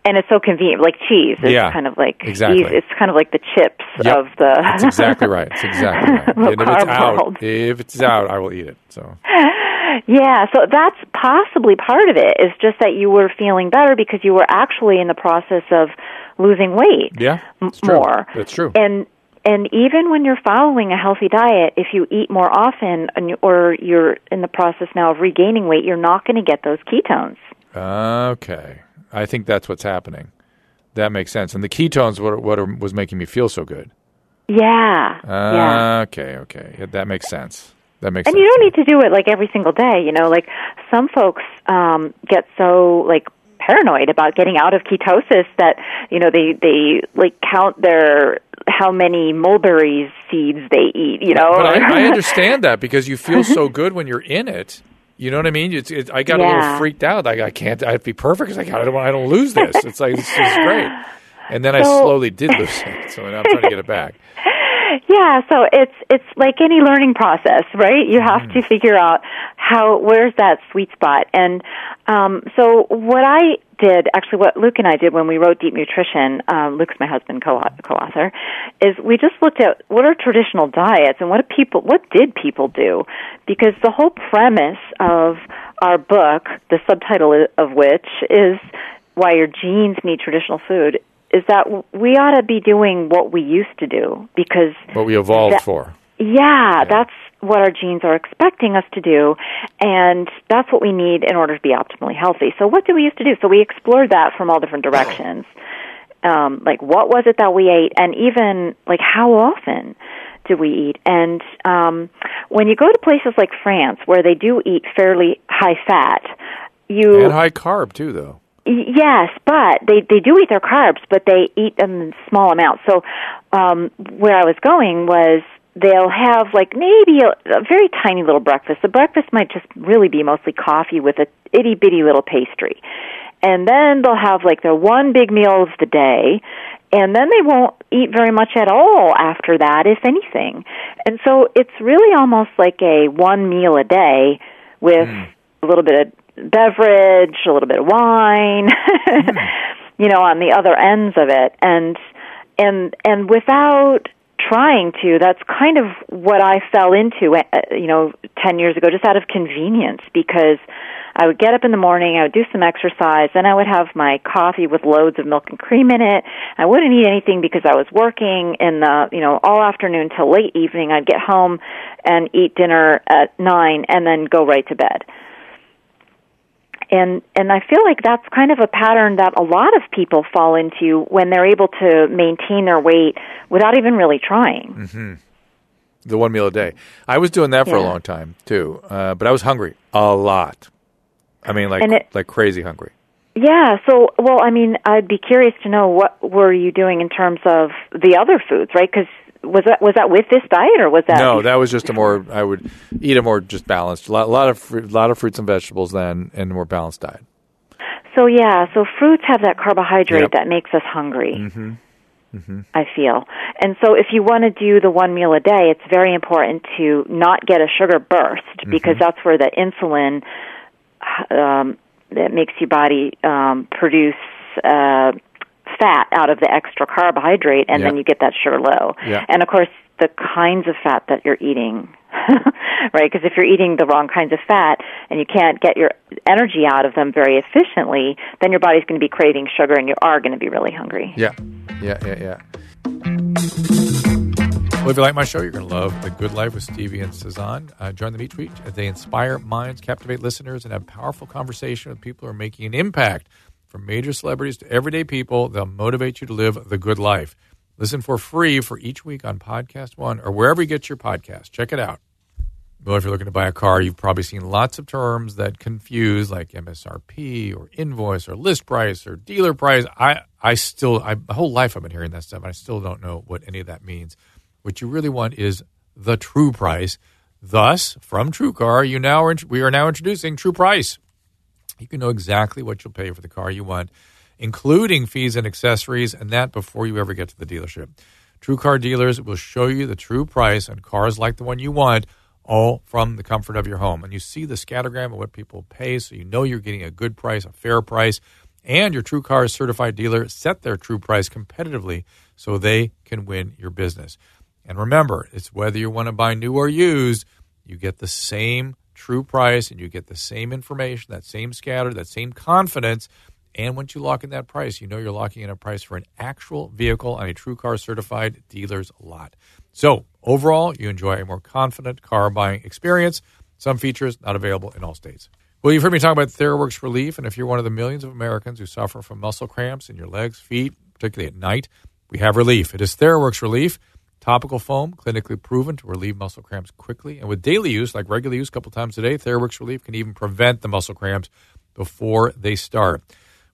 And it's so convenient, like cheese. It's yeah, kind of like exactly. It's kind of like the chips yep. of the. That's exactly right. It's exactly right. and if it's out, if it's out, I will eat it. So. Yeah, so that's possibly part of it. Is just that you were feeling better because you were actually in the process of losing weight. Yeah, it's more. That's true. And and even when you're following a healthy diet, if you eat more often or you're in the process now of regaining weight, you're not going to get those ketones. Okay, I think that's what's happening. That makes sense. And the ketones, what what was making me feel so good? Yeah. Uh, yeah. Okay. Okay. That makes sense. That makes and sense. you don't need to do it like every single day. You know, like some folks um, get so like paranoid about getting out of ketosis that you know they they like count their how many mulberries seeds they eat. You know, but I, I understand that because you feel so good when you're in it. You know what I mean? It's, it's I got yeah. a little freaked out. Like I can't. I'd be perfect because I, got, I don't. I don't lose this. It's like this is great. And then so, I slowly did lose it. So now I'm trying to get it back. Yeah, so it's it's like any learning process, right? You have mm. to figure out how where's that sweet spot. And um so what I did, actually what Luke and I did when we wrote Deep Nutrition, um Luke's my husband co co-author, is we just looked at what are traditional diets and what do people what did people do? Because the whole premise of our book, the subtitle of which is why your genes need traditional food is that we ought to be doing what we used to do because what we evolved that, for. Yeah, yeah, that's what our genes are expecting us to do, and that's what we need in order to be optimally healthy. So, what do we used to do? So, we explored that from all different directions. Um, like, what was it that we ate, and even like how often do we eat? And um, when you go to places like France, where they do eat fairly high fat, you and high carb too, though. Yes, but they they do eat their carbs, but they eat them in small amounts. So, um, where I was going was they'll have like maybe a, a very tiny little breakfast. The breakfast might just really be mostly coffee with a itty bitty little pastry. And then they'll have like their one big meal of the day, and then they won't eat very much at all after that, if anything. And so it's really almost like a one meal a day with mm. a little bit of beverage, a little bit of wine, mm. you know, on the other ends of it. And and and without trying to that's kind of what I fell into uh, you know 10 years ago just out of convenience because I would get up in the morning, I would do some exercise, then I would have my coffee with loads of milk and cream in it. I wouldn't eat anything because I was working in the, you know, all afternoon till late evening. I'd get home and eat dinner at 9 and then go right to bed and and I feel like that's kind of a pattern that a lot of people fall into when they're able to maintain their weight without even really trying. Mm-hmm. The one meal a day. I was doing that for yeah. a long time too, uh, but I was hungry a lot. I mean, like it, like crazy hungry. Yeah. So, well, I mean, I'd be curious to know what were you doing in terms of the other foods, right? Because was that was that with this diet or was that no that was just a more i would eat a more just balanced a lot, lot of a lot of fruits and vegetables then and a more balanced diet so yeah so fruits have that carbohydrate yep. that makes us hungry mm-hmm. Mm-hmm. I feel. And so if you want to do the one meal a day, it's very important to not get a sugar burst mm-hmm. because that's where the insulin um, that makes your body um, produce uh, fat out of the extra carbohydrate, and then you get that sugar low. And of course, the kinds of fat that you're eating, right? Because if you're eating the wrong kinds of fat and you can't get your energy out of them very efficiently, then your body's going to be craving sugar, and you are going to be really hungry. Yeah, yeah, yeah, yeah. Well, if you like my show, you're going to love The Good Life with Stevie and Sazan. Uh, join them each week they inspire minds, captivate listeners, and have powerful conversation with people who are making an impact from major celebrities to everyday people, they'll motivate you to live the good life. Listen for free for each week on Podcast One or wherever you get your podcast. Check it out. Well, if you're looking to buy a car, you've probably seen lots of terms that confuse, like MSRP or invoice or list price or dealer price. I, I still, I, my whole life I've been hearing that stuff, and I still don't know what any of that means. What you really want is the true price. Thus, from TrueCar, you now we are now introducing True Price you can know exactly what you'll pay for the car you want, including fees and accessories, and that before you ever get to the dealership. True car dealers will show you the true price on cars like the one you want, all from the comfort of your home. And you see the scattergram of what people pay, so you know you're getting a good price, a fair price, and your True Car certified dealer set their true price competitively so they can win your business. And remember, it's whether you want to buy new or used, you get the same true price and you get the same information, that same scatter, that same confidence. And once you lock in that price, you know you're locking in a price for an actual vehicle on a true car certified dealer's lot. So overall, you enjoy a more confident car buying experience. Some features not available in all states. Well, you've heard me talk about Theraworx Relief, and if you're one of the millions of Americans who suffer from muscle cramps in your legs, feet, particularly at night, we have relief. It is Theraworx Relief. Topical foam, clinically proven to relieve muscle cramps quickly. And with daily use, like regular use a couple times a day, Theraworx Relief can even prevent the muscle cramps before they start.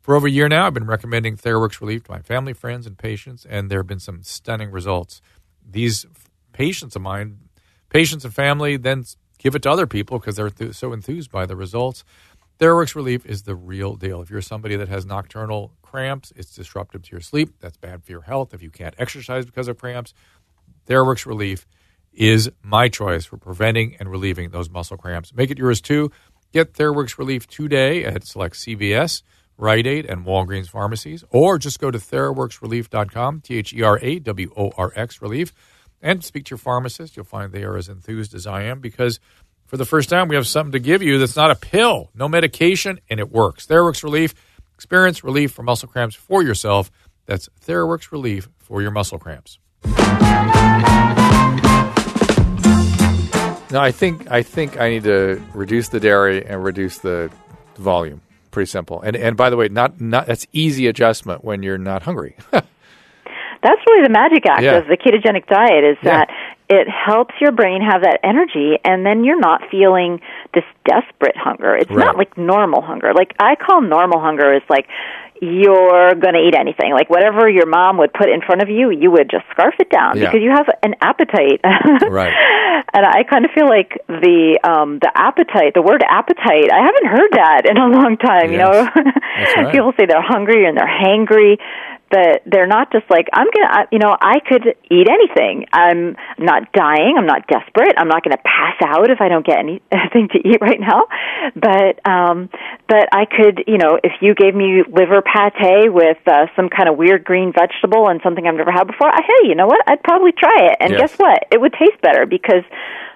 For over a year now, I've been recommending Theraworx Relief to my family, friends, and patients, and there have been some stunning results. These patients of mine, patients and family, then give it to other people because they're th- so enthused by the results. Theraworx Relief is the real deal. If you're somebody that has nocturnal cramps, it's disruptive to your sleep. That's bad for your health. If you can't exercise because of cramps, Theraworx Relief is my choice for preventing and relieving those muscle cramps. Make it yours too. Get Theraworx Relief today at select CVS, Rite Aid, and Walgreens pharmacies, or just go to TheraworxRelief.com, T H E R A W O R X Relief, and speak to your pharmacist. You'll find they are as enthused as I am because for the first time we have something to give you that's not a pill, no medication, and it works. Theraworx Relief. Experience relief for muscle cramps for yourself. That's Theraworx Relief for your muscle cramps. No, I think I think I need to reduce the dairy and reduce the volume. Pretty simple. And and by the way, not not that's easy adjustment when you're not hungry. that's really the magic act yeah. of the ketogenic diet is yeah. that it helps your brain have that energy and then you're not feeling this desperate hunger. It's right. not like normal hunger. Like I call normal hunger is like you're going to eat anything. Like whatever your mom would put in front of you, you would just scarf it down Yeah. because you have an appetite. Right. And I kind of feel like the um the appetite, the word appetite, I haven't heard that in a long time, you know. Right. People say they're hungry and they're hangry, but they're not just like I'm going to you know, I could eat anything. I'm not dying, I'm not desperate. I'm not going to pass out if I don't get anything to eat right now. But um but I could, you know, if you gave me liver pate with uh, some kind of weird green vegetable and something I've never had before, I, hey, you know what? I'd probably try it. And Yes. guess what? It would taste better because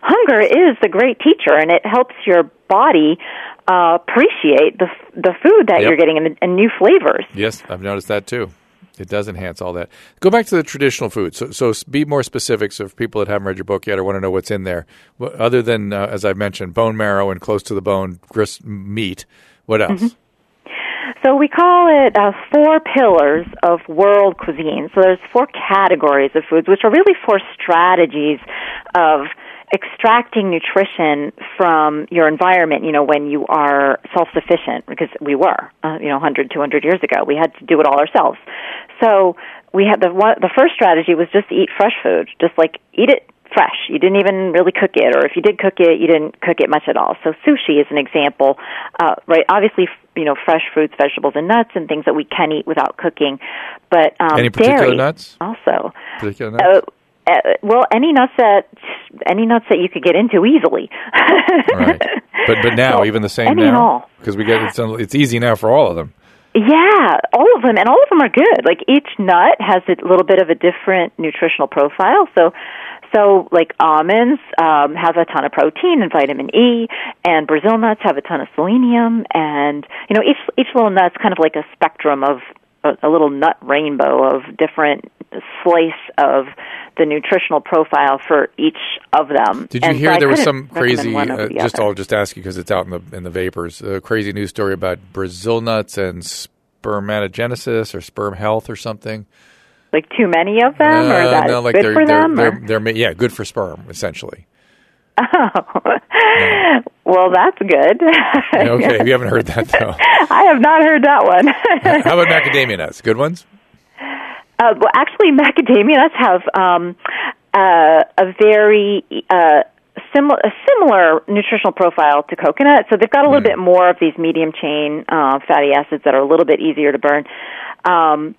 hunger is the great teacher, and it helps your body uh, appreciate the the food that Yep. you're getting and, and new flavors. Yes, I've noticed that too. It does enhance all that. Go back to the traditional food. So, so be more specific. So, if people that haven't read your book yet or want to know what's in there, other than uh, as I've mentioned, bone marrow and close to the bone grist meat, what else? Mm-hmm. So we call it uh, four pillars of world cuisine. So there's four categories of foods, which are really four strategies of extracting nutrition from your environment, you know, when you are self-sufficient, because we were, uh, you know, 100, 200 years ago. We had to do it all ourselves. So we had the one, the first strategy was just eat fresh food, just like eat it fresh. You didn't even really cook it, or if you did cook it, you didn't cook it much at all. So sushi is an example, uh, right? Obviously, f- you know, fresh fruits, vegetables, and nuts, and things that we can eat without cooking. But um, Any particular dairy nuts? also. Particular nuts? uh, well, any nuts that any nuts that you could get into easily. right. But but now So, even the same any now because we get it's it's easy now for all of them. Yeah, all of them, and all of them are good. Like each nut has a little bit of a different nutritional profile. So, so like almonds um, have a ton of protein and vitamin E, and Brazil nuts have a ton of selenium, and you know each each little nut's kind of like a spectrum of a, little nut rainbow of different slice of the nutritional profile for each of them. Did you And hear I there was some crazy? Uh, just other. I'll just ask you because it's out in the in the vapors. A crazy news story about Brazil nuts and spermatogenesis or sperm health or something. like too many of them, or Uh, that no, like good they're, for they're, them. They're, they're, yeah, good for sperm essentially. Oh. Well, that's good. Okay, you haven't heard that though. I have not heard that one. How about macadamia nuts? Good ones. uh, well, actually, macadamia nuts have um, uh, a very uh, similar a similar nutritional profile to coconut. So they've got a little bit more of these medium chain uh, fatty acids that are a little bit easier to burn. Um,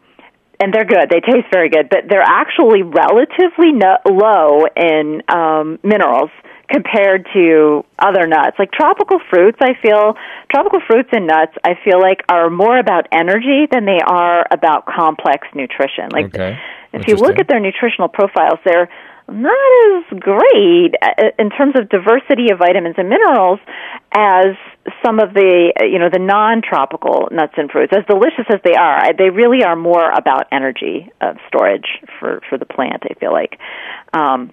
and they're good. They taste very good, but they're actually relatively no- low in um, minerals compared to other nuts. Like tropical fruits, I feel tropical fruits and nuts, I feel like are more about energy than they are about complex nutrition. Like Okay. if you look at their nutritional profiles, they're not as great uh, in terms of diversity of vitamins and minerals as some of the uh, you know the non-tropical nuts and fruits. As delicious as they are, they really are more about energy of storage for for the plant. I feel like. Um,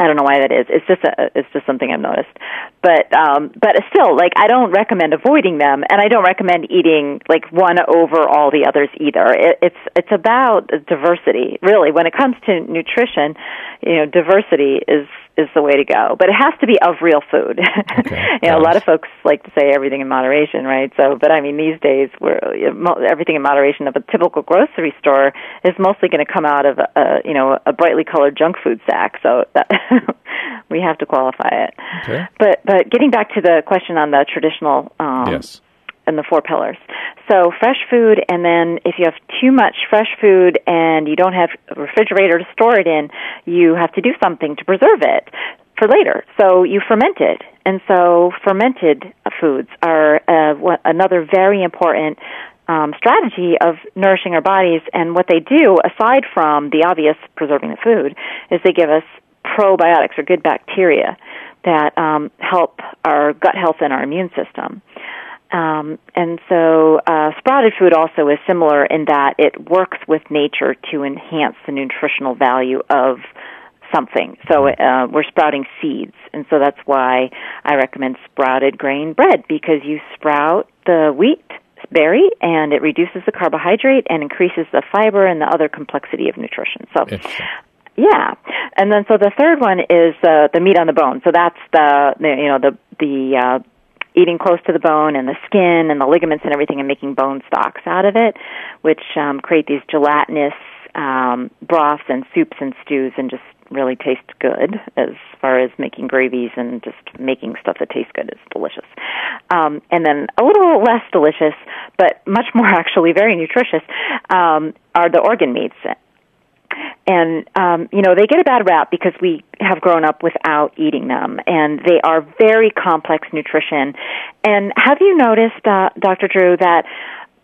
I don't know why that is. It's just a, it's just something I've noticed. But um but still like I don't recommend avoiding them and I don't recommend eating like one over all the others either. It, it's it's about diversity. Really, when it comes to nutrition, you know, diversity is is the way to go. But it has to be of real food. you know, a lot of folks like to say everything in moderation, right? So, but I mean, these days, where everything in moderation of a typical grocery store is mostly going to come out of a you know a brightly colored junk food sack. So that we have to qualify it. Okay. But but getting back to the question on the traditional um, Yes. The four pillars. So fresh food, and then if you have too much fresh food and you don't have a refrigerator to store it in, you have to do something to preserve it for later. So you ferment it, and so fermented foods are uh, another very important. Um, strategy of nourishing our bodies, and what they do, aside from the obvious preserving the food, is they give us probiotics or good bacteria that um, help our gut health and our immune system. Um, and so, uh, sprouted food also is similar in that it works with nature to enhance the nutritional value of something. So, uh, we're sprouting seeds, and so that's why I recommend sprouted grain bread because you sprout the wheat berry and it reduces the carbohydrate and increases the fiber and the other complexity of nutrition. So, yeah, and then so the third one is uh, the meat on the bone. So that's the, the you know the the uh, eating close to the bone and the skin and the ligaments and everything and making bone stocks out of it, which um, create these gelatinous um, broths and soups and stews and just really taste good as far as making gravies and just making stuff that tastes good is delicious. Um, and then a little less delicious, but much more actually very nutritious, um, are the organ meats. And um, you know they get a bad rap because we have grown up without eating them, and they are very complex nutrition. And have you noticed, uh, Dr. Drew, that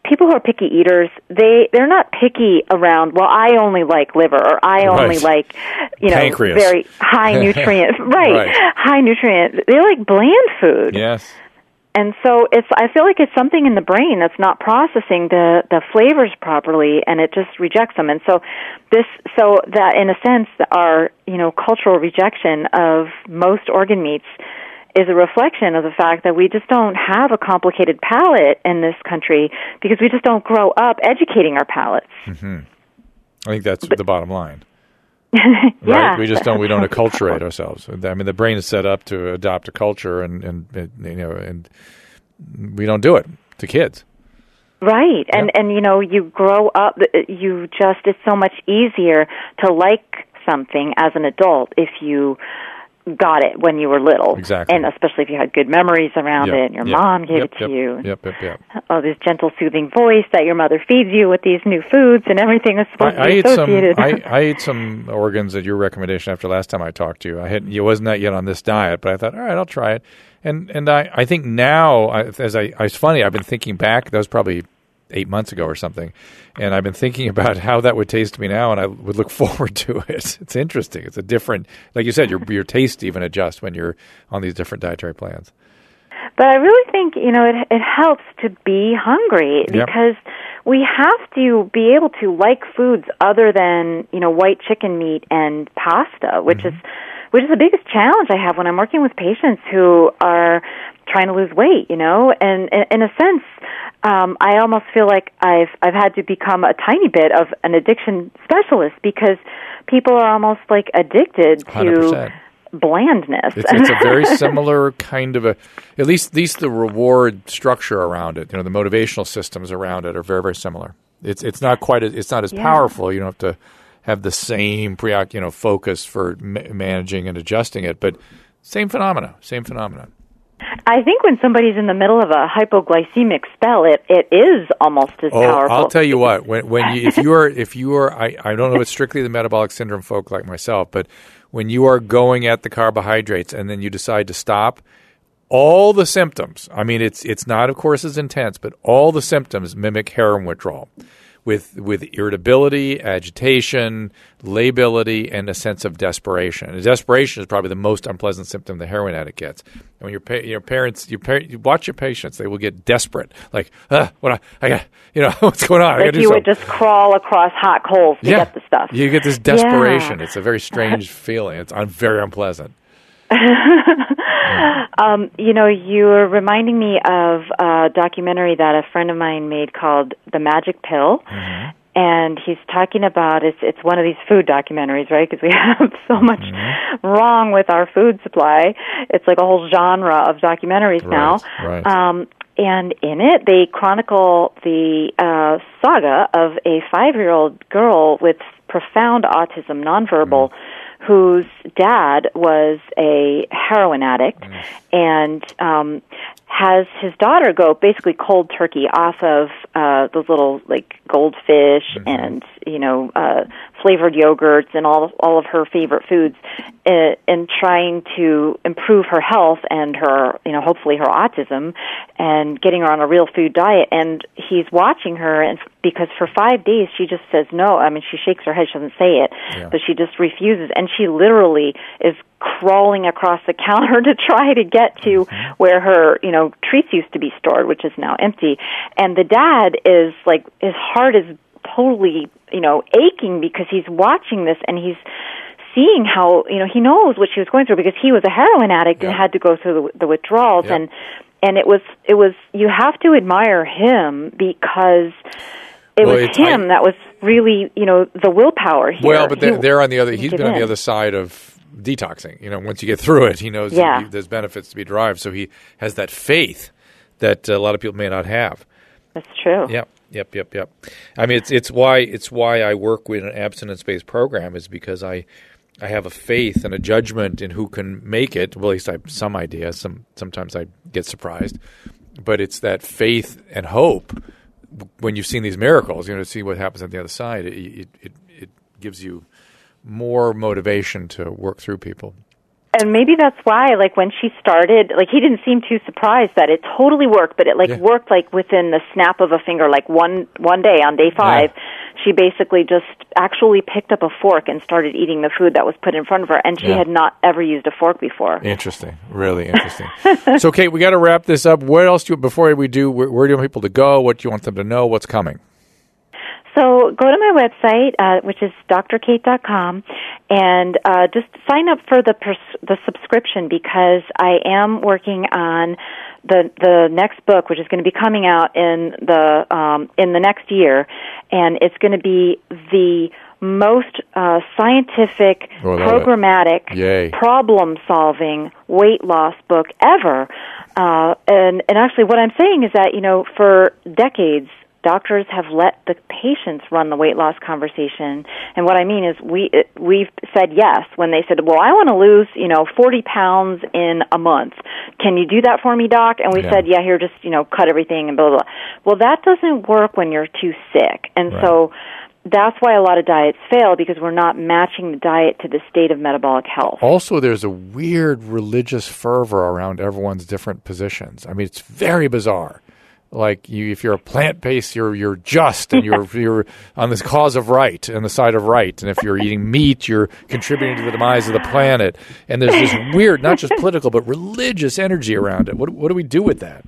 people who are picky eaters, they they're not picky around. Well, I only like liver, or I only Right. like you know Pancreas. very high nutrient, right, Right. High nutrient. They like bland food, Yes. And so it's. I feel like it's something in the brain that's not processing the the flavors properly, and it just rejects them. And so this, so that in a sense, our you know cultural rejection of most organ meats is a reflection of the fact that we just don't have a complicated palate in this country because we just don't grow up educating our palates. Mm-hmm. I think that's the bottom line. yeah, Right? We just don't we don't acculturate ourselves. I mean, the brain is set up to adopt a culture, and and, and you know, and we don't do it to kids. Right. And Yeah. and you know, you grow up uh, you just it's so much easier to like something as an adult if you got it when you were little. Exactly. And especially if you had good memories around Yep, it and your yep, mom gave yep, it to you. Yep, yep, yep. Oh, this gentle soothing voice that your mother feeds you with these new foods and everything is supposed I, I to be ate some. I, I ate some organs at your recommendation after last time I talked to you. I hadn't, it wasn't that yet on this diet, but I thought, all right, I'll try it. And and I, I think now, I, as I, it's funny. I've been thinking back. That was probably eight months ago or something, and I've been thinking about how that would taste to me now, and I would look forward to it. It's interesting. It's a different, like you said, your your taste even adjusts when you're on these different dietary plans. But I really think you know it it helps to be hungry Yep. because we have to be able to like foods other than you know white chicken meat and pasta, which mm-hmm. is which is the biggest challenge I have when I'm working with patients who are trying to lose weight. You know, and, and in a sense, um, I almost feel like I've I've had to become a tiny bit of an addiction specialist because people are almost like addicted to 100%. blandness. It's, it's a very similar kind of a, at least, at least the reward structure around it. You know, the motivational systems around it are very, very similar. It's it's not quite as it's not as Yeah. powerful. You don't have to have the same preoc you know focus for ma- managing and adjusting it, but same phenomena, same phenomena. I think when somebody's in the middle of a hypoglycemic spell, it it is almost as Oh, powerful. I'll tell you what. When when you, if you are if you are I, I don't know if it's strictly the metabolic syndrome folk like myself, but when you are going at the carbohydrates and then you decide to stop, all the symptoms. I mean, it's it's not of course as intense, but all the symptoms mimic heroin withdrawal. With, with irritability, agitation, lability, and a sense of desperation. And desperation is probably the most unpleasant symptom the heroin addict gets. And when your pa- your parents, your par- you watch your patients, they will get desperate. Like, ah, what I, I got, you know, what's going on? Like you would just crawl across hot coals to yeah, get the stuff. you get this desperation. Yeah. It's a very strange feeling. It's un- very unpleasant. Um, you know, you're reminding me of a documentary that a friend of mine made called The Magic Pill. Mm-hmm. And he's talking about it's it's one of these food documentaries, right? Because we have so much Mm-hmm. wrong with our food supply. It's like a whole genre of documentaries now. Right, right. Um, and in it, they chronicle the uh, saga of a five-year-old girl with profound autism, nonverbal, whose dad was a heroin addict, and um, has his daughter go basically cold turkey off of uh, those little like goldfish and you know uh, flavored yogurts and all all of her favorite foods, uh, and trying to improve her health and her you know hopefully her autism, and getting her on a real food diet. And he's watching her, and because for five days she just says no. I mean, she shakes her head, she doesn't say it, Yeah. but she just refuses, and she literally is crawling across the counter to try to get to Mm-hmm. where her you know treats used to be stored which is now empty and the dad is like his heart is totally you know aching because he's watching this and he's seeing how you know he knows what she was going through because he was a heroin addict and had to go through the, the withdrawals Yeah. and and it was it was you have to admire him because it Well, was him I- that was really you know the willpower here Well, but they're, He- they're on the other. He's been on the other side of detoxing. You know, once you get through it, he knows Yeah. there's benefits to be derived. So he has that faith that a lot of people may not have. That's true. Yep, yep, yep, yep. I mean, it's it's why it's why I work with an abstinence based program is because I I have a faith and a judgment in who can make it. Well, at least I have some idea. Some sometimes I get surprised, but it's that faith and hope when you've seen these miracles. You know, to see what happens on the other side. It it it, it gives you more motivation to work through people. And maybe that's why, like when she started, like he didn't seem too surprised that it totally worked, but it like Yeah. worked like within the snap of a finger. Like one one day on day five, she basically just actually picked up a fork and started eating the food that was put in front of her, and she Yeah. had not ever used a fork before. Interesting, really interesting. so, Cate, we got to wrap this up. What else do you, before we do? Where, where do you want people to go? What do you want them to know? What's coming? So go to my website, uh, which is drcate.com, and uh, just sign up for the pers- the subscription because I am working on the the next book, which is going to be coming out in the um, in the next year, and it's going to be the most uh, scientific, Oh, I love it. programmatic, problem solving weight loss book ever. Uh, and and actually, what I'm saying is that you know for decades doctors have let the patients run the weight loss conversation and what i mean is we we've said yes when they said well i want to lose you know 40 pounds in a month can you do that for me doc and we Yeah. said yeah here just you know cut everything and blah blah blah well that doesn't work when you're too sick and Right. so that's why a lot of diets fail because we're not matching the diet to the state of metabolic health Also, there's a weird religious fervor around everyone's different positions. I mean, it's very bizarre. Like you, if you're a plant based, you're you're just, and you're you're on this cause of right, and the side of right. And if you're eating meat, you're contributing to the demise of the planet. And there's this weird, not just political, but religious energy around it. What what do we do with that?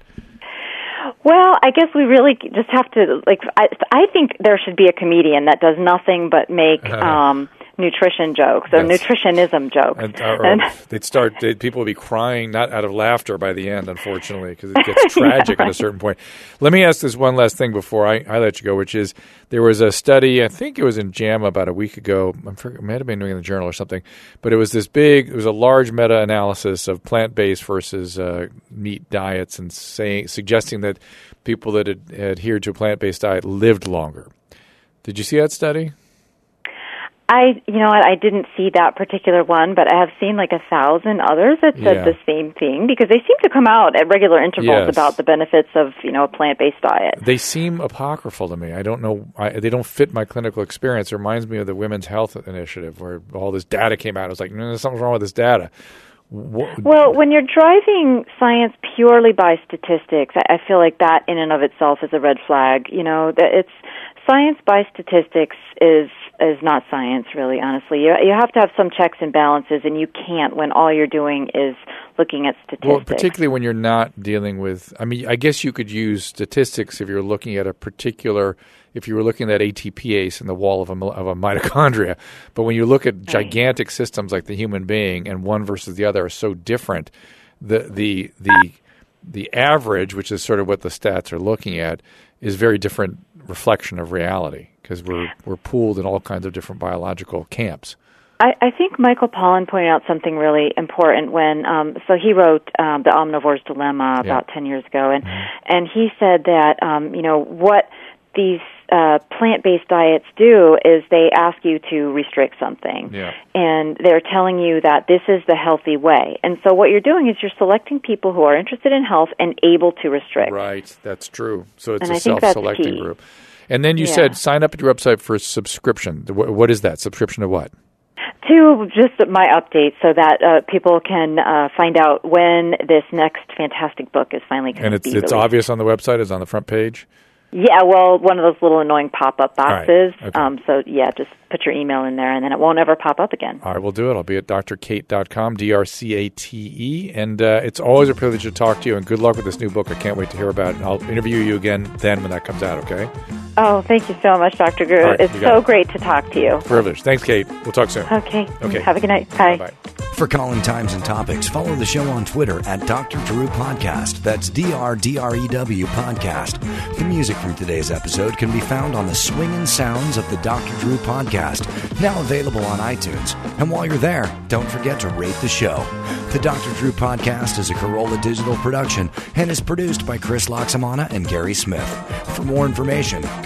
Well, I guess we really just have to like. I, I think there should be a comedian that does nothing but make um, nutrition jokes or nutritionism jokes. And, uh, or And- they'd start. They'd, people would be crying not out of laughter by the end, unfortunately, because it gets tragic at a certain point. Let me ask this one last thing before I, I let you go, which is there was a study. I think it was in JAMA about a week ago. I'm it might have been New the Journal or something, but it was this big. It was a large meta-analysis of plant-based versus uh, meat diets, and saying suggesting that people that had adhered to a plant-based diet lived longer. Did you see that study? I, you know what, I didn't see that particular one, but I have seen like a thousand others that said Yeah. the same thing because they seem to come out at regular intervals Yes. about the benefits of, you know, a plant-based diet. They seem apocryphal to me. I don't know. I, they don't fit my clinical experience. It reminds me of the Women's Health Initiative, where all this data came out. I was like, mm, no, something's wrong with this data. What, Well, when you're driving science purely by statistics, I, I feel like that in and of itself is a red flag. You know, that it's science by statistics is is not science, really. Honestly, you you have to have some checks and balances, and you can't when all you're doing is looking at statistics. well, particularly when you're not dealing with. I mean, I guess you could use statistics if you're looking at a particular. If you were looking at ATPase in the wall of a, of a mitochondria, but when you look at gigantic systems like the human being and one versus the other are so different, the the the the average, which is sort of what the stats are looking at, is very different reflection of reality because we're we're pooled in all kinds of different biological camps. I, I think Michael Pollan pointed out something really important when um, so he wrote um, the Omnivore's Dilemma about ten years ago, and and he said that um, you know what these uh, plant-based diets do is they ask you to restrict something, Yeah. and they're telling you that this is the healthy way, and so what you're doing is you're selecting people who are interested in health and able to restrict. Right, that's true. So it's And a I self-selecting group. And then you Yeah. said sign up at your website for a subscription. What is that? Subscription to what? to just my update so that uh, people can uh, find out when this next fantastic book is finally going And it's it's released. obvious on the website. It's on the front page. Yeah, well, one of those little annoying pop-up right. boxes. Okay. Um, so yeah, just put your email in there, and then it won't ever pop up again. All right, we'll do it. I'll be at drcate.com, D R C A T E. And uh, it's always a privilege to talk to you. And good luck with this new book. I can't wait to hear about it. And I'll interview you again then when that comes out, okay? Oh, thank you so much, Dr. Drew. All right, it's so it. great to talk to you. Privilege. Thanks, Cate. We'll talk soon. Okay. Okay. Have a good night. Bye. Bye. For calling times and topics, follow the show on Twitter at Dr. Drew Podcast. That's D R D R E W Podcast. The music from today's episode can be found on the swinging sounds of the Dr. Drew Podcast, now available on iTunes. And while you're there, don't forget to rate the show. The Dr. Drew Podcast is a Carolla Digital production and is produced by Chris Laxamana and Gary Smith. For more information,